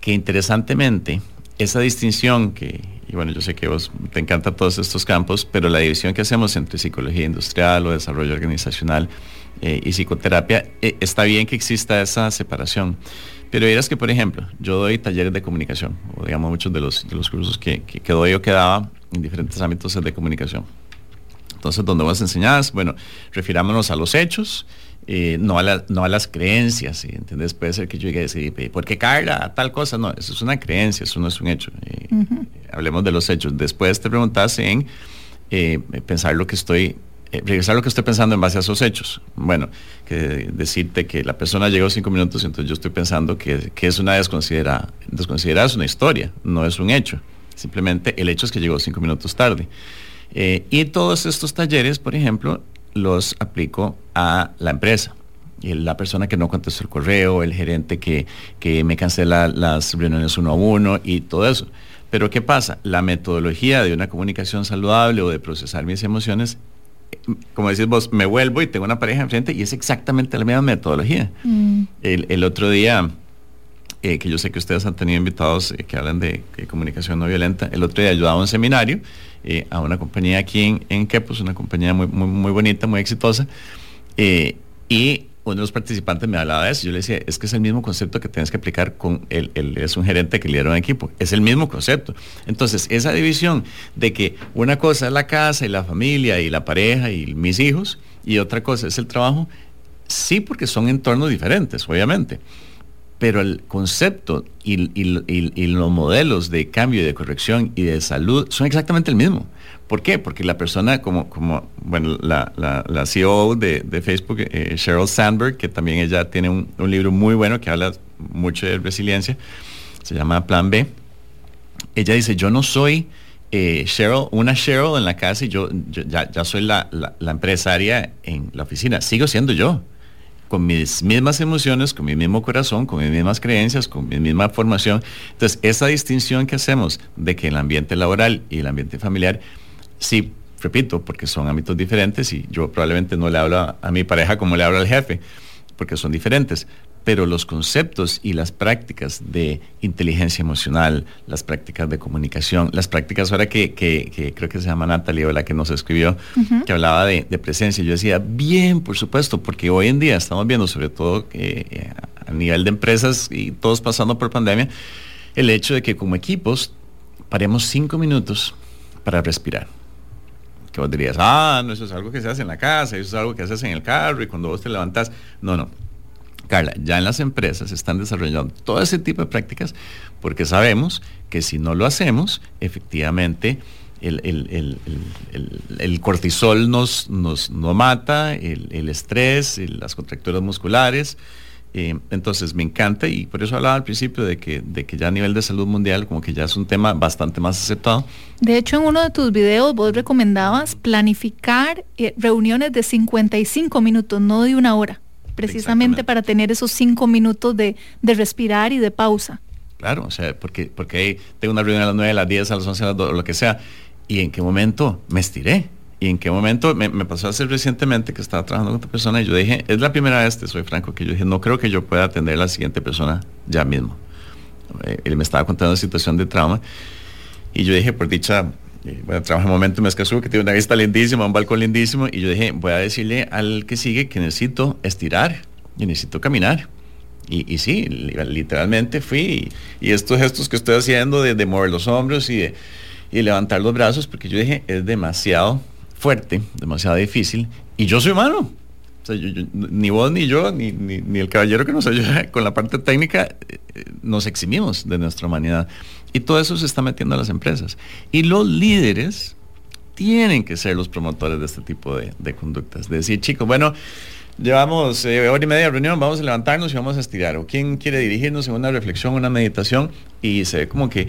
que interesantemente esa distinción que, y bueno, yo sé que vos te encantan todos estos campos, pero la división que hacemos entre psicología industrial o desarrollo organizacional eh, y psicoterapia, eh, está bien que exista esa separación. Pero dirás que, por ejemplo, yo doy talleres de comunicación, o digamos muchos de los, de los cursos que, que, doy o que daba en diferentes ámbitos de comunicación. Entonces, donde vos enseñás, bueno, refirámonos a los hechos, eh, no, a la, no a las creencias, ¿sí? ¿entendés? Puede ser que yo llegue a decir, ¿por qué Carla? Tal cosa, no, eso es una creencia, eso no es un hecho. Eh, uh -huh. Hablemos de los hechos. Después te preguntas en eh, pensar lo que estoy, regresar lo que estoy pensando en base a esos hechos. Bueno, que decirte que la persona llegó cinco minutos, entonces yo estoy pensando que, que es una desconsiderada. Desconsiderada es una historia, no es un hecho. Simplemente el hecho es que llegó cinco minutos tarde. Eh, y todos estos talleres, por ejemplo, los aplico a la empresa. Y la persona que no contestó el correo, el gerente que, que me cancela las reuniones uno a uno y todo eso. Pero ¿qué pasa? La metodología de una comunicación saludable o de procesar mis emociones, como decís vos, me vuelvo y tengo una pareja enfrente y es exactamente la misma metodología. Mm. El, el, otro día eh, que yo sé que ustedes han tenido invitados eh, que hablan de, comunicación no violenta. El otro día ayudaba a un seminario eh, a una compañía aquí en, en Quepos, una compañía muy, muy, bonita, muy exitosa. y uno de los participantes me hablaba de eso. Yo le decía, es que es el mismo concepto que tienes que aplicar con el, es un gerente que lidera un equipo. Es el mismo concepto. Entonces, esa división de que una cosa es la casa y la familia y la pareja y mis hijos y otra cosa es el trabajo, sí porque son entornos diferentes, obviamente. Pero el concepto y, los modelos de cambio y de corrección y de salud son exactamente el mismo. ¿Por qué? Porque la persona como, como bueno, la, la, CEO de, de Facebook, eh, Sheryl Sandberg, que también ella tiene un, un, libro muy bueno que habla mucho de resiliencia, se llama Plan B. Ella dice, yo no soy eh, Cheryl, una Cheryl en la casa y yo, ya, ya, soy la, la, empresaria en la oficina. Sigo siendo yo, con mis mismas emociones, con mi mismo corazón, con mis mismas creencias, con mi misma formación. Entonces, esa distinción que hacemos de que el ambiente laboral y el ambiente familiar sí, repito, porque son ámbitos diferentes y yo probablemente no le hablo a, mi pareja como le hablo al jefe, porque son diferentes. Pero los conceptos y las prácticas de inteligencia emocional, las prácticas de comunicación, las prácticas ahora que, creo que se llama Natalia, la que nos escribió, que hablaba de, presencia, yo decía, bien, por supuesto, porque hoy en día estamos viendo, sobre todo eh, a nivel de empresas y todos pasando por pandemia, el hecho de que como equipos paremos cinco minutos para respirar que vos dirías, ah, no, eso es algo que se hace en la casa, eso es algo que haces en el carro y cuando vos te levantas. No, no. Carla, ya en las empresas están desarrollando todo ese tipo de prácticas porque sabemos que si no lo hacemos, efectivamente el, cortisol nos, nos, nos mata, el, estrés, las contracturas musculares, eh, entonces me encanta y por eso hablaba al principio de que, de que ya a nivel de salud mundial como que ya es un tema bastante más aceptado. De hecho, en uno de tus videos vos recomendabas planificar eh, reuniones de 55 minutos, no de una hora, precisamente para tener esos 5 minutos de, de, respirar y de pausa. Claro, o sea, porque, porque tengo una reunión a las 9, a las 10, a las 11, a las 2, lo que sea, y en qué momento me estiré y en qué momento me, pasó a hacer recientemente que estaba trabajando con otra persona y yo dije, es la primera vez, te soy franco, que yo dije, no creo que yo pueda atender a la siguiente persona ya mismo. Eh, él me estaba contando una situación de trauma y yo dije, por dicha, eh, bueno, trabajo en momento me escasó, que tiene una vista lindísima, un balcón lindísimo y yo dije, voy a decirle al que sigue que necesito estirar y necesito caminar. Y, y sí, literalmente fui y, estos gestos que estoy haciendo de, mover los hombros y y levantar los brazos porque yo dije, es demasiado fuerte, demasiado difícil, y yo soy humano. ni vos, ni yo, ni, ni, el caballero que nos ayuda con la parte técnica, eh, nos eximimos de nuestra humanidad. Y todo eso se está metiendo a las empresas. Y los líderes tienen que ser los promotores de este tipo de, conductas. De decir, chicos, bueno, Llevamos eh, hora y media de reunión, vamos a levantarnos y vamos a estirar. O quién quiere dirigirnos en una reflexión, una meditación, y se ve como que,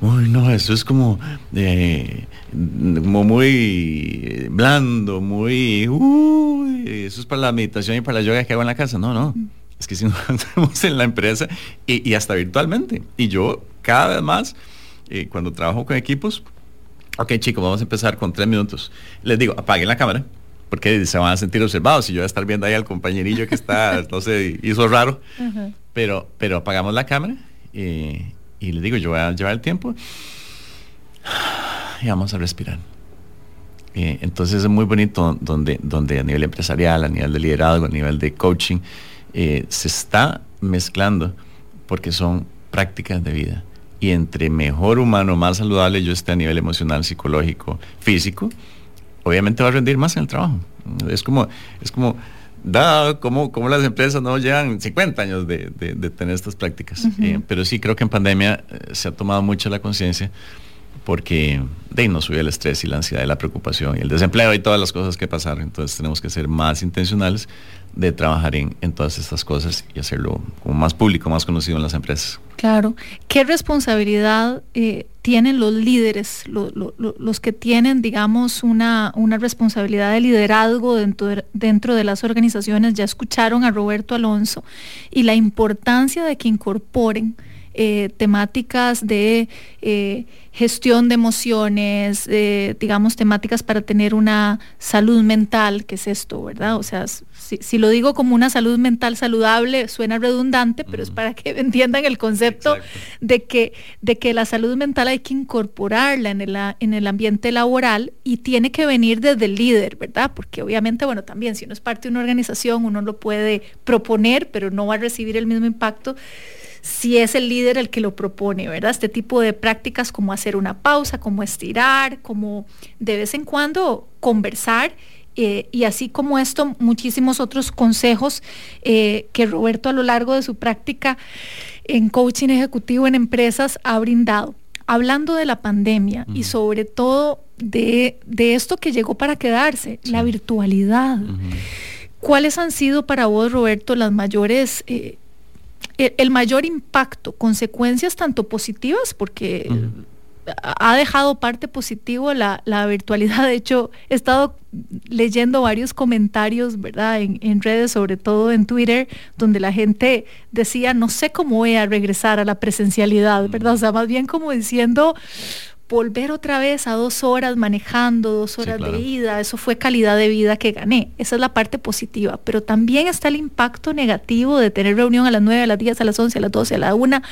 uy, no, eso es como, eh, como muy blando, muy, uy, eso es para la meditación y para la yoga que hago en la casa. No, no. Es que si nos hacemos en la empresa y, hasta virtualmente. Y yo cada vez más, eh, cuando trabajo con equipos, ok chicos, vamos a empezar con tres minutos. Les digo, apaguen la cámara porque se van a sentir observados y yo voy a estar viendo ahí al compañerillo que está, no sé, hizo raro, pero, pero apagamos la cámara y, y le digo, yo voy a llevar el tiempo y vamos a respirar. entonces es muy bonito donde, donde a nivel empresarial, a nivel de liderazgo, a nivel de coaching, eh, se está mezclando porque son prácticas de vida. Y entre mejor humano, más saludable yo esté a nivel emocional, psicológico, físico, obviamente va a rendir más en el trabajo. Es como, es como, da como, como las empresas no llevan 50 años de, tener estas prácticas. Eh, pero sí creo que en pandemia eh, se ha tomado mucho la conciencia porque de ahí nos sube el estrés y la ansiedad y la preocupación y el desempleo y todas las cosas que pasaron. Entonces tenemos que ser más intencionales de trabajar en, todas estas cosas y hacerlo como más público, más conocido en las empresas. Claro. ¿Qué responsabilidad eh, tienen los líderes, los que tienen, digamos, una, responsabilidad de liderazgo dentro de, dentro de las organizaciones? Ya escucharon a Roberto Alonso y la importancia de que incorporen eh, temáticas de eh, gestión de emociones, digamos, temáticas para tener una salud mental, que es esto, ¿verdad? O sea, si, lo digo como una salud mental saludable, suena redundante, pero es para que entiendan el concepto de que, de que la salud mental hay que incorporarla en el, en el ambiente laboral y tiene que venir desde el líder, ¿verdad? Porque obviamente, bueno, también si uno es parte de una organización, uno lo puede proponer, pero no va a recibir el mismo impacto si es el líder el que lo propone, ¿verdad? Este tipo de prácticas como hacer una pausa, como estirar, como de vez en cuando conversar eh, y así como esto, muchísimos otros consejos eh, que Roberto a lo largo de su práctica en coaching ejecutivo en empresas ha brindado. Hablando de la pandemia y sobre todo de, esto que llegó para quedarse, la virtualidad. ¿Cuáles han sido para vos, Roberto, las mayores... Eh, el, mayor impacto, consecuencias tanto positivas, porque ha dejado parte positivo la, virtualidad. De hecho, he estado leyendo varios comentarios, ¿verdad? En, en, redes, sobre todo en Twitter, donde la gente decía, no sé cómo voy a regresar a la presencialidad, ¿verdad? O sea, más bien como diciendo, volver otra vez a dos horas manejando, dos horas de ida, eso fue calidad de vida que gané. Esa es la parte positiva. Pero también está el impacto negativo de tener reunión a las 9, a las 10, a las 11, a las 12, a la 1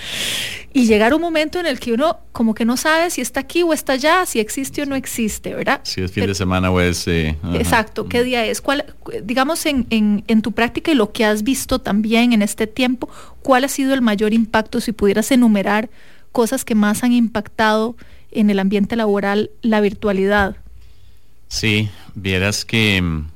y llegar un momento en el que uno como que no sabe si está aquí o está allá, si existe o no existe, ¿verdad? Si es fin de semana o es... Eh, exacto, ¿qué día es? ¿Cuál, digamos en, en tu práctica y lo que has visto también en este tiempo, ¿cuál ha sido el mayor impacto si pudieras enumerar cosas que más han impactado? En el ambiente laboral la virtualidad. Sí, vieras que mm,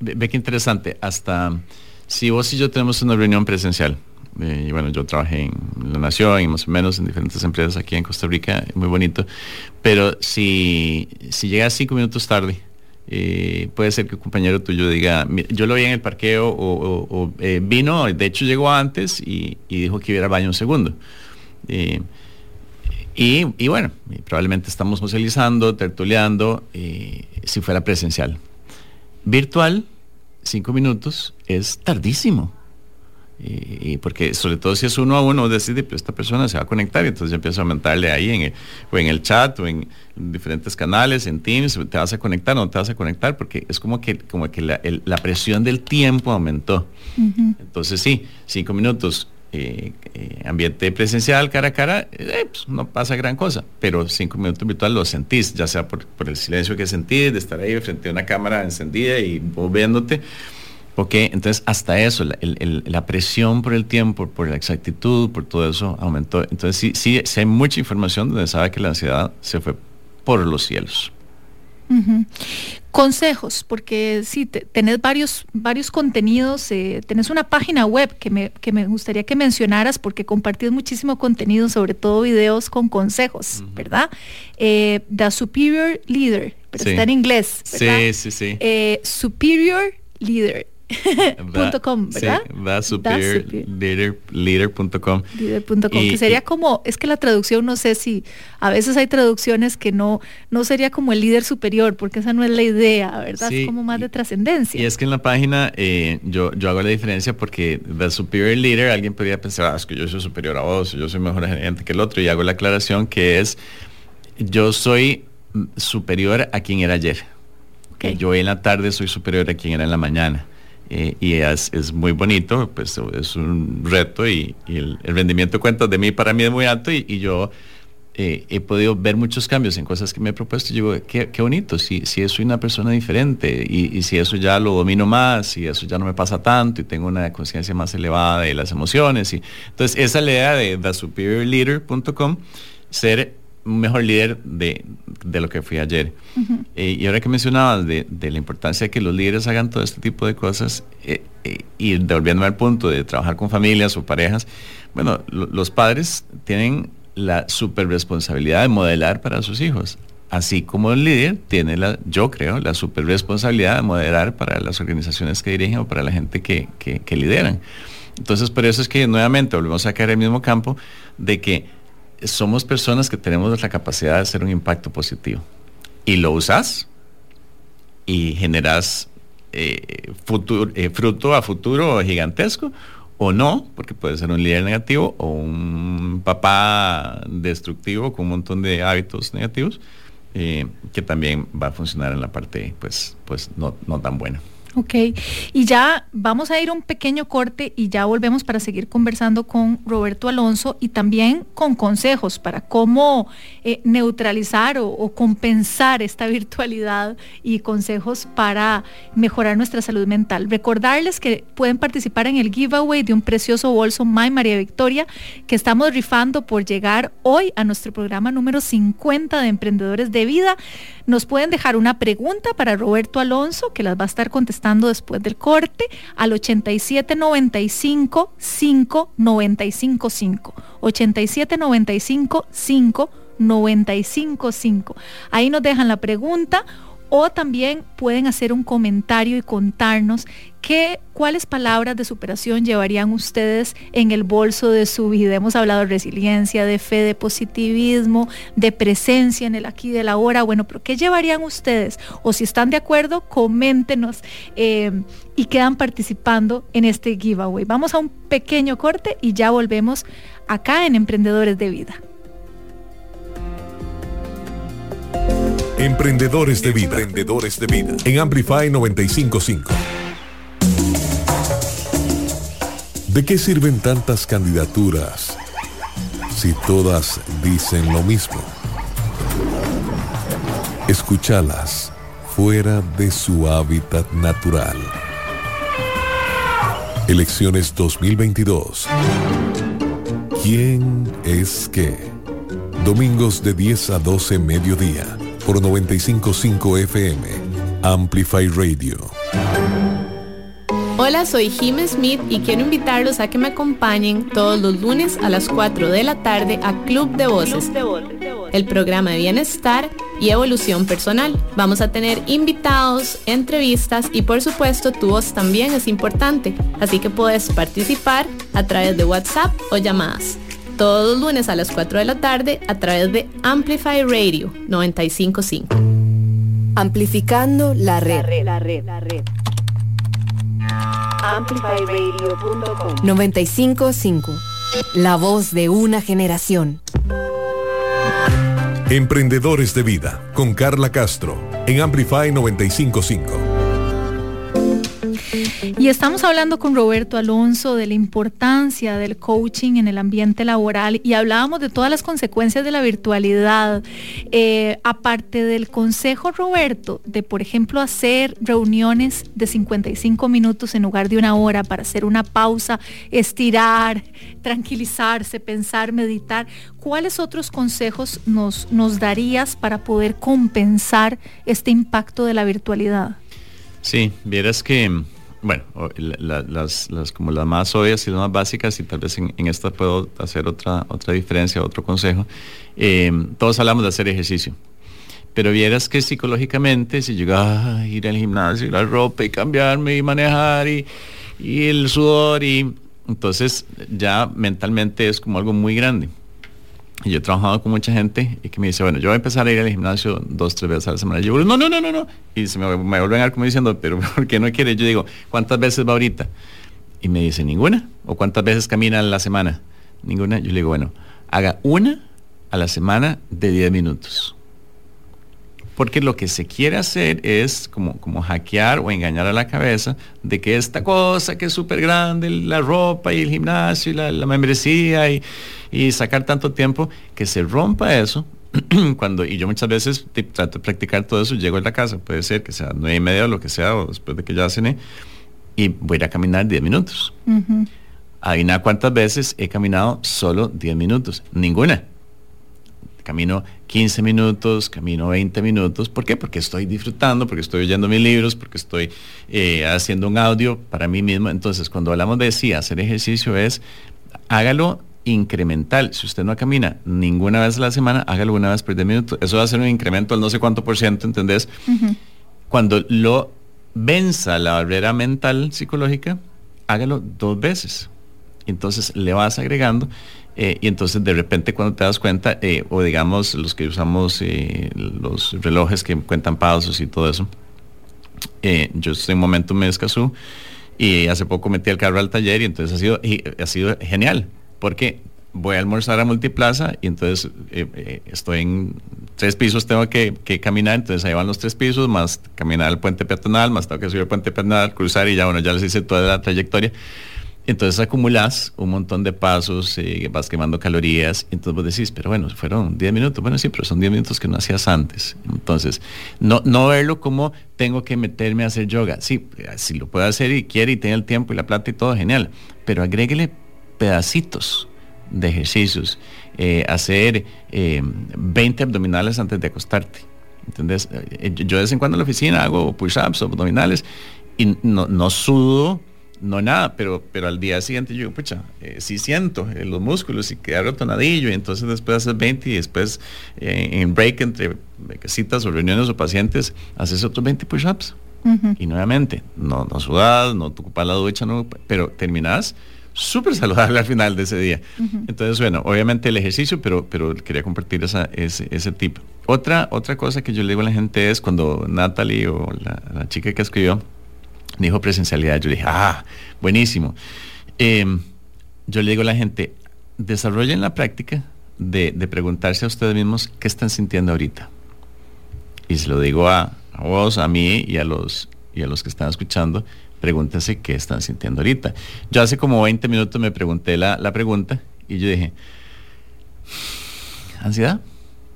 ve que interesante, hasta si vos y yo tenemos una reunión presencial, eh, y bueno, yo trabajé en La Nación y más o menos en diferentes empresas aquí en Costa Rica, muy bonito, pero si, si llegas cinco minutos tarde, eh, puede ser que un compañero tuyo diga, yo lo vi en el parqueo o, eh, vino, de hecho llegó antes y, dijo que iba al baño un segundo. Y, bueno, probablemente estamos socializando, tertuleando, eh, si fuera presencial. Virtual, cinco minutos, es tardísimo. Y, porque sobre todo si es uno a uno, decide, pues esta persona se va a conectar y entonces yo empiezo a aumentarle ahí en el, o en el chat o en diferentes canales, en Teams, te vas a conectar o no te vas a conectar, porque es como que, como que la, presión del tiempo aumentó. Entonces sí, cinco minutos eh, eh, ambiente presencial, cara a cara, eh, pues, no pasa gran cosa, pero cinco minutos virtual lo sentís, ya sea por, el silencio que sentís, de estar ahí frente a una cámara encendida y vos viéndote. Ok, entonces hasta eso, la, presión por el tiempo, por la exactitud, por todo eso aumentó. Entonces sí, sí, sí hay mucha información donde sabe que la ansiedad se fue por los cielos. Consejos, porque sí, tenés varios, varios contenidos, eh, tenés una página web que me, que me gustaría que mencionaras porque compartís muchísimo contenido, sobre todo videos con consejos, ¿verdad? Eh, The Superior Leader, pero está en inglés. Sí, sí, sí. Eh, superior Leader. .com, ¿verdad? leader.com. que sería como, es que la traducción no sé si, a veces hay traducciones que no, no sería como el líder superior, porque esa no es la idea, ¿verdad? es como más de trascendencia. Y es que en la página eh, yo, yo hago la diferencia porque The Superior Leader, alguien podría pensar, ah, es que yo soy superior a vos, yo soy mejor gerente que el otro, y hago la aclaración que es, yo soy superior a quien era ayer. que Yo en la tarde soy superior a quien era en la mañana. Eh, y es, muy bonito, pues es un reto y, el, rendimiento de cuentas de mí para mí es muy alto y, yo eh, he podido ver muchos cambios en cosas que me he propuesto y digo, qué, bonito, si, si soy una persona diferente y, si eso ya lo domino más y eso ya no me pasa tanto y tengo una conciencia más elevada de las emociones. Y, entonces esa es la idea de thesuperiorleader.com, ser mejor líder de, lo que fui ayer. Eh, y ahora que mencionabas de, la importancia de que los líderes hagan todo este tipo de cosas, eh, eh, y devolviéndome al punto de trabajar con familias o parejas, bueno, los padres tienen la super responsabilidad de modelar para sus hijos. Así como el líder tiene la, yo creo, la super responsabilidad de modelar para las organizaciones que dirigen o para la gente que, que lideran. Entonces, por eso es que nuevamente volvemos a caer en el mismo campo de que somos personas que tenemos la capacidad de hacer un impacto positivo. Y lo usas y generas eh, eh, fruto a futuro gigantesco o no, porque puede ser un líder negativo o un papá destructivo con un montón de hábitos negativos, eh, que también va a funcionar en la parte pues, pues no, no tan buena. Ok, y ya vamos a ir a un pequeño corte y ya volvemos para seguir conversando con Roberto Alonso y también con consejos para cómo eh, neutralizar o, o, compensar esta virtualidad y consejos para mejorar nuestra salud mental. Recordarles que pueden participar en el giveaway de un precioso bolso My María Victoria que estamos rifando por llegar hoy a nuestro programa número 50 de Emprendedores de Vida. Nos pueden dejar una pregunta para Roberto Alonso que las va a estar contestando después del corte al 8795 5 95 5. 8795 5 95 5. Ahí nos dejan la pregunta o también pueden hacer un comentario y contarnos qué, cuáles palabras de superación llevarían ustedes en el bolso de su vida. Hemos hablado de resiliencia, de fe, de positivismo, de presencia en el aquí y de la hora. Bueno, pero ¿qué llevarían ustedes? O si están de acuerdo, coméntenos eh, y quedan participando en este giveaway. Vamos a un pequeño corte y ya volvemos acá en Emprendedores de Vida. Emprendedores de vida. Emprendedores de vida. En Amplify 955. ¿De qué sirven tantas candidaturas si todas dicen lo mismo? Escúchalas fuera de su hábitat natural. Elecciones 2022. ¿Quién es qué? Domingos de 10 a 12 mediodía por 955 FM. Amplify Radio. Hola, soy Jim Smith y quiero invitarlos a que me acompañen todos los lunes a las 4 de la tarde a Club de Voces, el programa de bienestar y evolución personal. Vamos a tener invitados, entrevistas y por supuesto tu voz también es importante, así que puedes participar a través de WhatsApp o llamadas todos los lunes a las 4 de la tarde a través de Amplify Radio 955. Amplificando la red. La red, la red. Amplifyradio.com 955. La voz de una generación. Emprendedores de Vida con Carla Castro en Amplify 955. Y estamos hablando con Roberto Alonso de la importancia del coaching en el ambiente laboral y hablábamos de todas las consecuencias de la virtualidad. Eh, aparte del consejo, Roberto, de por ejemplo hacer reuniones de 55 minutos en lugar de una hora para hacer una pausa, estirar, tranquilizarse, pensar, meditar, ¿cuáles otros consejos nos, nos darías para poder compensar este impacto de la virtualidad? Sí, vieras que bueno, las, como las más obvias y las más básicas, y tal vez en, esta puedo hacer otra, otra diferencia, otro consejo. Eh, todos hablamos de hacer ejercicio. Pero vieras que psicológicamente, si llega a ir al gimnasio, y la ropa y cambiarme y manejar y, y el sudor, y entonces ya mentalmente es como algo muy grande. Y yo he trabajado con mucha gente y que me dice, bueno, yo voy a empezar a ir al gimnasio dos, tres veces a la semana. Y yo digo, no, no, no, no, no. Y se me, me vuelven a ver como diciendo, pero ¿por qué no quiere? Yo digo, ¿cuántas veces va ahorita? Y me dice, ninguna. ¿O cuántas veces camina a la semana? Ninguna. Yo le digo, bueno, haga una a la semana de 10 minutos. Porque lo que se quiere hacer es como, como hackear o engañar a la cabeza de que esta cosa que es súper grande, la ropa y el gimnasio y la, la membresía y, y sacar tanto tiempo, que se rompa eso cuando, y yo muchas veces trato de practicar todo eso, llego a la casa, puede ser que sea nueve y media o lo que sea, o después de que ya cené, y voy a ir a caminar 10 minutos. Uh -huh. Adivina cuántas veces he caminado solo 10 minutos. Ninguna. Camino 15 minutos, camino 20 minutos. ¿Por qué? Porque estoy disfrutando, porque estoy oyendo mis libros, porque estoy eh, haciendo un audio para mí mismo. Entonces, cuando hablamos de sí, hacer ejercicio es, hágalo incremental. Si usted no camina ninguna vez a la semana, hágalo una vez por 10 minutos. Eso va a ser un incremento al no sé cuánto por ciento, ¿entendés? Uh -huh. Cuando lo venza la barrera mental psicológica, hágalo dos veces. Entonces le vas agregando eh, y entonces de repente cuando te das cuenta, eh, o digamos los que usamos eh, los relojes que cuentan pasos y todo eso, yo estoy en un momento me descasó Y hace poco metí el carro al taller y entonces ha sido, ha sido genial, porque voy a almorzar a Multiplaza y entonces estoy en tres pisos, tengo que, que, caminar, entonces ahí van los tres pisos, más caminar al puente peatonal, más tengo que subir al puente peatonal, cruzar y ya, bueno, ya les hice toda la trayectoria. Entonces acumulas un montón de pasos, eh, vas quemando calorías, entonces vos decís, pero bueno, fueron 10 minutos, bueno, sí, pero son 10 minutos que no hacías antes. Entonces, no, no verlo como tengo que meterme a hacer yoga. Sí, si lo puede hacer y quiere y tiene el tiempo y la plata y todo, genial, pero agréguele pedacitos de ejercicios, eh, hacer 20 eh, abdominales antes de acostarte. ¿Entendés? yo de vez en cuando en la oficina hago push-ups abdominales y no, no sudo no nada, pero, pero al día siguiente yo digo, pucha, eh, sí siento en los músculos y queda rotonadillo, y entonces después haces 20 y después eh, en break entre citas o reuniones o pacientes, haces otros 20 push-ups. Y nuevamente, no, no sudas, no te ocupas la ducha, no, pero terminas súper saludable al final de ese día. Entonces, bueno, obviamente el ejercicio, pero, pero quería compartir esa, ese, ese tip. Otra, otra cosa que yo le digo a la gente es cuando Natalie o la, la chica que escribió, dijo presencialidad. Yo dije, ah, buenísimo. Em, yo le digo a la gente, desarrollen la práctica de, preguntarse a ustedes mismos qué están sintiendo ahorita. Y se lo digo a, vos, a mí y a los, y a los que están escuchando, pregúntense qué están sintiendo ahorita. Yo hace como 20 minutos me pregunté la, la pregunta y yo dije, ¿ansiedad?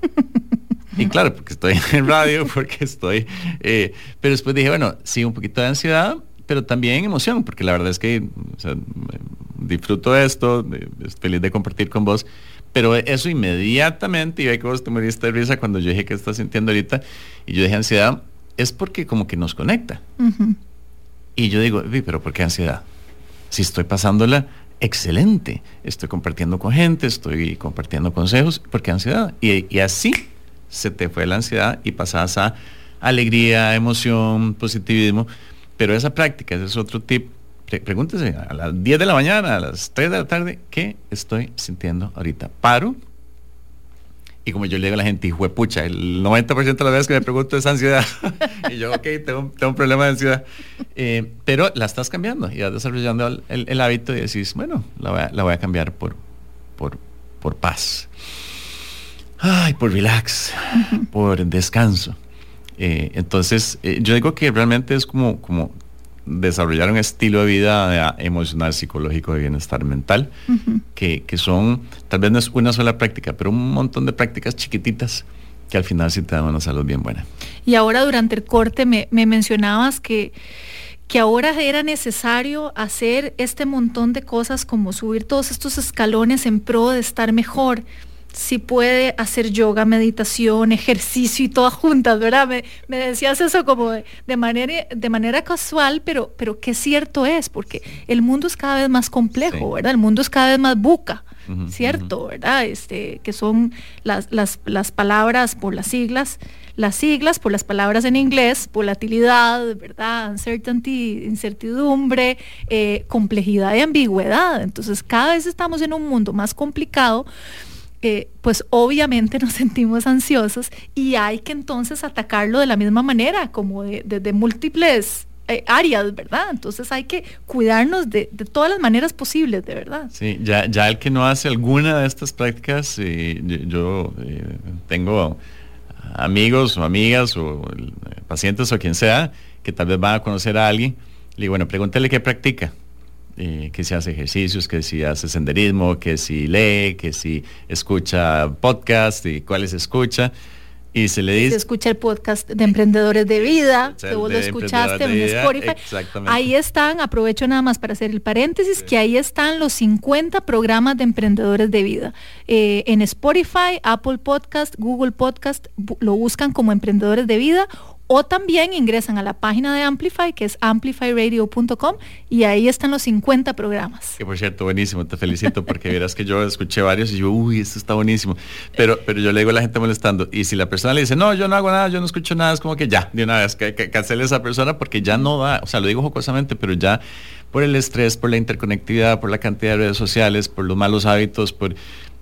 Y claro, porque estoy en radio, porque estoy... Eh, pero después dije, bueno, sí, un poquito de ansiedad, pero también emoción, porque la verdad es que disfruto esto, estoy feliz de compartir con vos, pero eso inmediatamente, y ve que vos te moriste de risa cuando yo dije que estás sintiendo ahorita, y yo dije ansiedad, es porque como que nos conecta. Y yo digo, pero ¿por qué ansiedad? Si estoy pasándola excelente, estoy compartiendo con gente, estoy compartiendo consejos, ¿por qué ansiedad? Y, y así se te fue la ansiedad y pasas a alegría, emoción, positivismo. Pero esa práctica, ese es otro tip. pregúntese a las 10 de la mañana, a las 3 de la tarde, ¿qué estoy sintiendo ahorita? Paro. Y como yo le digo a la gente, hijo de pucha, el 90% de las veces que me pregunto es ansiedad. y yo, ok, tengo, un problema de ansiedad. Eh, pero la estás cambiando y vas desarrollando el, hábito y decís, bueno, la voy a, cambiar por, por, por paz. Ay, por relax, por descanso. Eh, entonces, eh, yo digo que realmente es como, como desarrollar un estilo de vida emocional, psicológico, de bienestar mental, que, son, tal vez no es una sola práctica, pero un montón de prácticas chiquititas que al final sí te dan una salud bien buena. Y ahora durante el corte me, me mencionabas que que ahora era necesario hacer este montón de cosas como subir todos estos escalones en pro de estar mejor si puede hacer yoga, meditación, ejercicio y todas juntas, ¿verdad? Me, decías eso como de, manera, de manera casual, pero, pero qué cierto es, porque el mundo es cada vez más complejo, ¿verdad? El mundo es cada vez más buca, ¿cierto? ¿Verdad? Este, que son las, las, palabras por las siglas, las siglas por las palabras en inglés, volatilidad, ¿verdad? Uncertainty, incertidumbre, eh, complejidad y ambigüedad. Entonces cada vez estamos en un mundo más complicado eh, pues obviamente nos sentimos ansiosos y hay que entonces atacarlo de la misma manera, como de, múltiples eh, áreas, ¿verdad? Entonces hay que cuidarnos de, todas las maneras posibles, de verdad. Sí, ya, ya el que no hace alguna de estas prácticas, eh, yo tengo amigos o amigas o pacientes o quien sea que tal vez van a conocer a alguien, le digo, bueno, pregúntele qué practica eh, que si hace ejercicios, que si hace senderismo, que si lee, que si escucha podcast y cuáles escucha. Y se le dice... Se escucha el podcast de Emprendedores de Vida, que vos lo escuchaste en Spotify. Ahí están, aprovecho nada más para hacer el paréntesis, que ahí están los 50 programas de Emprendedores de Vida. Eh, en Spotify, Apple Podcast, Google Podcast, lo buscan como Emprendedores de Vida o también ingresan a la página de Amplify, que es amplifyradio.com, y ahí están los 50 programas. Que por cierto, buenísimo, te felicito porque verás que yo escuché varios y yo, uy, esto está buenísimo. Pero, pero yo le digo a la gente molestando, y si la persona le dice, no, yo no hago nada, yo no escucho nada, es como que ya, de una vez, que, cancele esa persona porque ya no va, o sea, lo digo jocosamente, pero ya por el estrés, por la interconectividad, por la cantidad de redes sociales, por los malos hábitos, por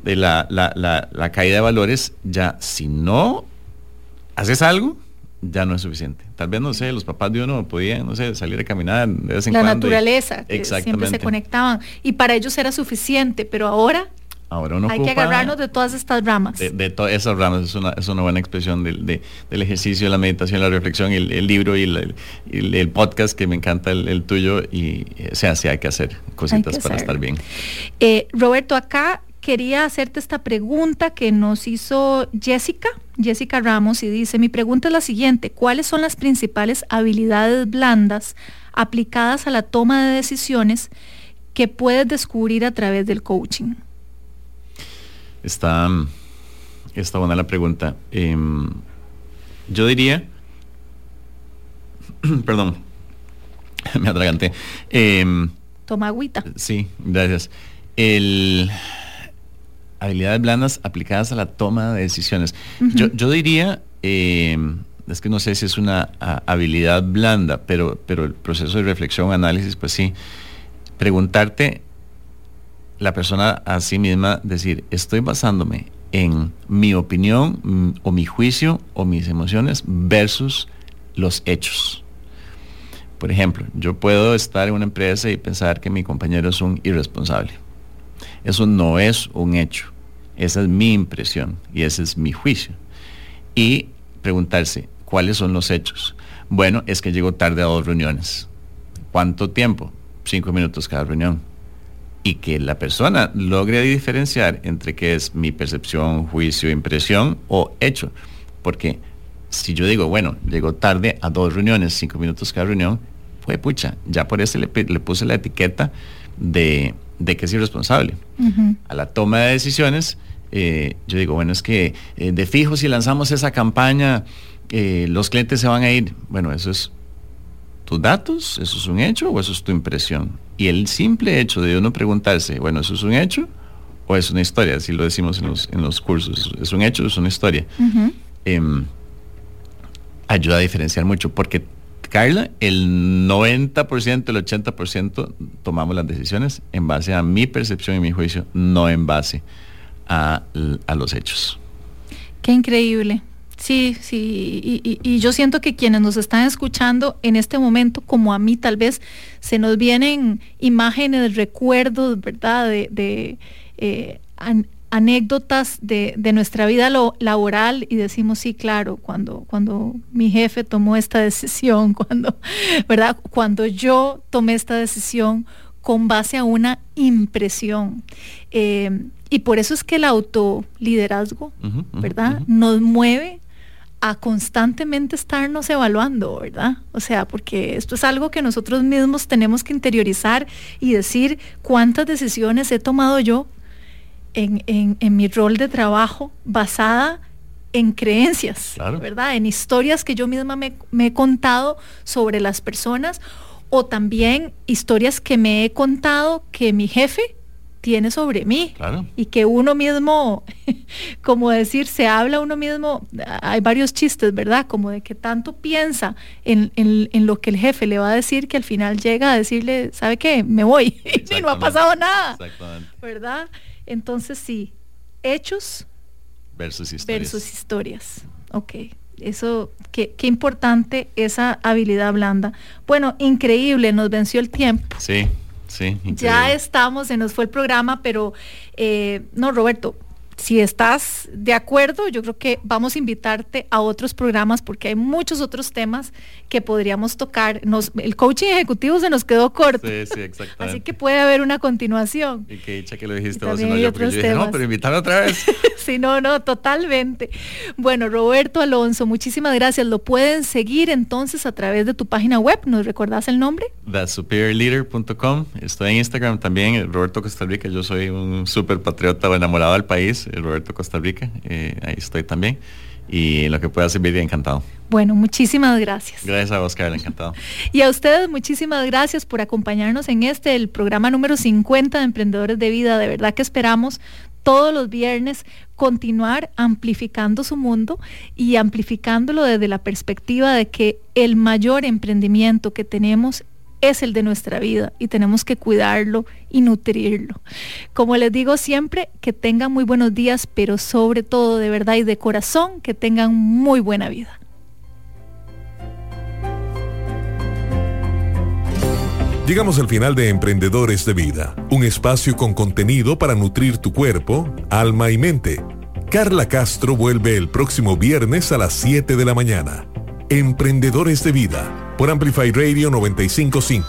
la, la caída de valores, ya si no haces algo, ya no es suficiente. Tal vez, no sé, los papás de uno podían, no sé, salir a caminar de vez en la cuando. naturaleza, que siempre se conectaban. Y para ellos era suficiente, pero ahora Ahora uno hay que agarrarnos de todas estas ramas. De, todas esas ramas, es una, es una buena expresión del, del ejercicio, la meditación, la reflexión, el, el libro y el, el, podcast que me encanta el, tuyo y o sea, sí hay que hacer cositas para estar bien. Eh, Roberto, acá quería hacerte esta pregunta que nos hizo Jessica, Jessica Ramos, y dice, mi pregunta es la siguiente, ¿cuáles son las principales habilidades blandas aplicadas a la toma de decisiones que puedes descubrir a través del coaching? Está, está buena la pregunta. Em, yo diría, perdón, me atraganté. Em, Toma agüita. Sí, gracias. El habilidades blandas aplicadas a la toma de decisiones. yo, diría, em, es que no sé si es una habilidad blanda, pero, pero el proceso de reflexión, análisis, pues sí, preguntarte la persona a sí misma, decir, estoy basándome en mi opinión mm, o mi juicio o mis emociones versus los hechos. Por ejemplo, yo puedo estar en una empresa y pensar que mi compañero es un irresponsable. Eso no es un hecho. Esa es mi impresión y ese es mi juicio. Y preguntarse, ¿cuáles son los hechos? Bueno, es que llego tarde a dos reuniones. ¿Cuánto tiempo? Cinco minutos cada reunión. Y que la persona logre diferenciar entre qué es mi percepción, juicio, impresión o hecho. Porque si yo digo, bueno, llego tarde a dos reuniones, cinco minutos cada reunión, fue pucha, ya por eso le puse la etiqueta de de que es irresponsable. A la toma de decisiones, eh, yo digo, bueno, es que eh, de fijo si lanzamos esa campaña, eh, los clientes se van a ir. Bueno, eso es tus datos, eso es un hecho o eso es tu impresión. Y el simple hecho de uno preguntarse, bueno, ¿eso es un hecho o es una historia? Así lo decimos en los, en los cursos, ¿es un hecho o es una historia? Em, ayuda a diferenciar mucho porque Carla, el 90%, el 80% tomamos las decisiones en base a mi percepción y mi juicio, no en base a, los hechos. Qué increíble. Sí, sí, y, yo siento que quienes nos están escuchando en este momento, como a mí tal vez, se nos vienen imágenes, recuerdos, ¿verdad? De, eh, anécdotas de, nuestra vida laboral y decimos, sí, claro, cuando, cuando mi jefe tomó esta decisión, cuando, ¿verdad? Cuando yo tomé esta decisión con base a una impresión. Eh, y por eso es que el autoliderazgo, ¿verdad? Nos mueve a constantemente estarnos evaluando, ¿verdad? O sea, porque esto es algo que nosotros mismos tenemos que interiorizar y decir cuántas decisiones he tomado yo en, mi rol de trabajo basada en creencias, ¿verdad? En historias que yo misma me, he contado sobre las personas o también historias que me he contado que mi jefe tiene sobre mí y que uno mismo, como decir, se habla uno mismo, hay varios chistes, ¿verdad? Como de que tanto piensa en, lo que el jefe le va a decir que al final llega a decirle, ¿sabe qué? Me voy y no ha pasado nada, ¿verdad? Entonces sí, hechos versus historias. Versus historias. Ok. Eso, qué, qué, importante esa habilidad blanda. Bueno, increíble, nos venció el tiempo. Sí, sí. Ya estamos, se nos fue el programa, pero eh, no, Roberto, si estás de acuerdo, yo creo que vamos a invitarte a otros programas porque hay muchos otros temas que podríamos tocar. el coaching ejecutivo se nos quedó corto. Sí, sí, exactamente. Así que puede haber una continuación. Y qué dicha que lo dijiste vos, no, yo, no, pero invitarme otra vez. sí, no, no, totalmente. Bueno, Roberto Alonso, muchísimas gracias. Lo pueden seguir entonces a través de tu página web. ¿Nos recordás el nombre? TheSuperiorLeader.com. Estoy en Instagram también, Roberto Costa Rica. Yo soy un súper patriota enamorado del país, Roberto Costa Rica. Eh, ahí estoy también y lo que pueda servir, encantado. Bueno, muchísimas gracias. Gracias a Oscar, encantado. y a ustedes muchísimas gracias por acompañarnos en este, el programa número 50 de Emprendedores de Vida. De verdad que esperamos todos los viernes continuar amplificando su mundo y amplificándolo desde la perspectiva de que el mayor emprendimiento que tenemos es el de nuestra vida y tenemos que cuidarlo y nutrirlo. Como les digo siempre, que tengan muy buenos días, pero sobre todo de verdad y de corazón, que tengan muy buena vida. Llegamos al final de Emprendedores de Vida, un espacio con contenido para nutrir tu cuerpo, alma y mente. Carla Castro vuelve el próximo viernes a las 7 de la mañana. Emprendedores de Vida por Amplify Radio 955.